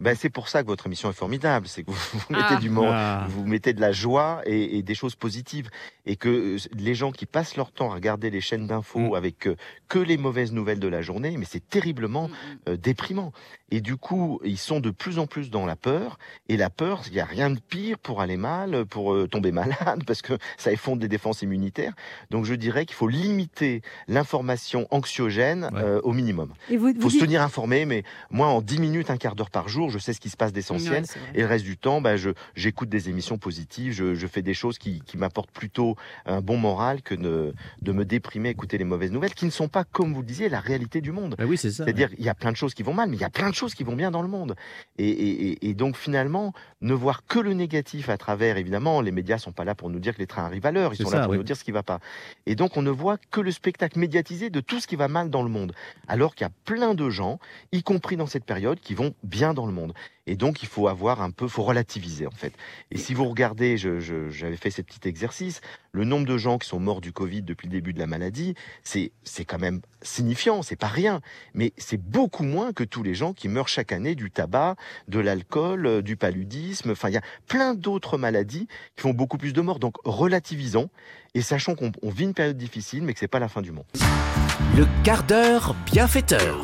Ben, c'est pour ça que votre émission est formidable, c'est que vous, <laughs> vous mettez Ah. du moment, Ah. vous mettez de la joie et, et des choses positives, et que euh, les gens qui passent leur temps à regarder les chaînes d'infos avec euh, que les mauvaises nouvelles de la journée, mais c'est terriblement euh, déprimant. Et du coup, ils sont de plus en plus dans la peur, et la peur, il n'y a rien de pire pour aller mal, pour euh, tomber <laughs> malade, parce que ça effondre les défenses immunitaires. Donc je dirais qu'il faut limiter l'information anxiogène euh, au minimum. Et vous- Il vous faut se dites- tenir informé, mais moi, en 10 minutes, un quart d'heure par jour, je sais ce qui se passe d'essentiel. Et le reste du temps, bah, je, j'écoute des émissions positives, je, je fais des choses qui, qui m'apportent plutôt un bon moral que de, de me déprimer, à écouter les mauvaises nouvelles, qui ne sont pas, comme vous le disiez, la réalité du monde. Bah oui, c'est ça. C'est-à-dire, il y a plein de choses qui vont mal, mais il y a plein de choses qui vont bien dans le monde. Et, et- et- et donc, finalement, ne voir que le négatif à travers, évidemment, les médias sont pas là pour nous dire que les trains arrivent à l'heure, ils sont ça, là pour oui. nous dire ce qui va pas. Et donc, on ne voit que le spectacle médiatisé de tout ce qui va mal dans le monde. Alors qu'il y a plein de gens, y compris dans cette période, qui vont bien dans le monde. Et donc, il faut avoir un peu, faut relativiser, en fait. Et si vous regardez, j'avais fait ces petits exercices, le nombre de gens qui sont morts du Covid depuis le début de la maladie, c'est, quand même signifiant, c'est pas rien. Mais c'est beaucoup moins que tous les gens qui meurent chaque année du tabac, de l'alcool, euh, du paludisme. Enfin, il y a plein d'autres maladies qui font beaucoup plus de morts. Donc, relativisons et sachons qu'on on vit une période difficile, mais que c'est pas la fin du monde. Le quart d'heure bienfaiteur.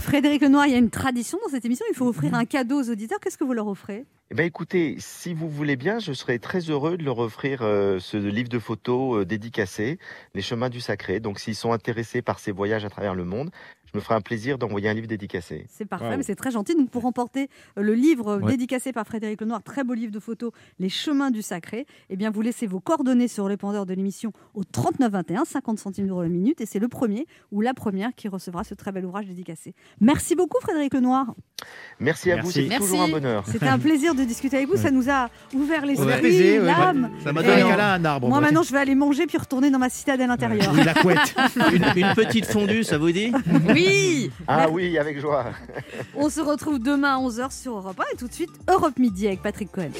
Frédéric Lenoir, il y a une tradition dans cette émission, il faut offrir un cadeau aux auditeurs. Qu'est-ce que vous leur offrez? Eh ben écoutez, si vous voulez bien, je serais très heureux de leur offrir euh, ce livre de photos euh, dédicacé, Les chemins du sacré. Donc s'ils sont intéressés par ces voyages à travers le monde, je me ferai un plaisir d'envoyer un livre dédicacé. C'est parfait, mais c'est très gentil. Donc, pour remporter euh, le livre Ouais. dédicacé par Frédéric Lenoir, très beau livre de photos, Les chemins du sacré, eh bien, vous laissez vos coordonnées sur le répondeur de l'émission au 3921, 50 centimes d'euros la minute, et c'est le premier ou la première qui recevra ce très bel ouvrage dédicacé. Merci beaucoup, Frédéric Lenoir. Merci à vous, c'est toujours un bonheur. C'était un plaisir de discuter avec vous. Ça nous a ouvert l'esprit, Ouais. Apaisé, ouais. l'âme. Ça m'a donné un câlin à un arbre, Moi, maintenant, je vais aller manger puis retourner dans ma citadelle intérieure. Oui, la couette. <laughs> une, une petite fondue, ça vous dit? Oui Ah oui, avec joie. On se retrouve demain à 11h sur Europe 1 et tout de suite Europe Midi avec Patrick Cohen.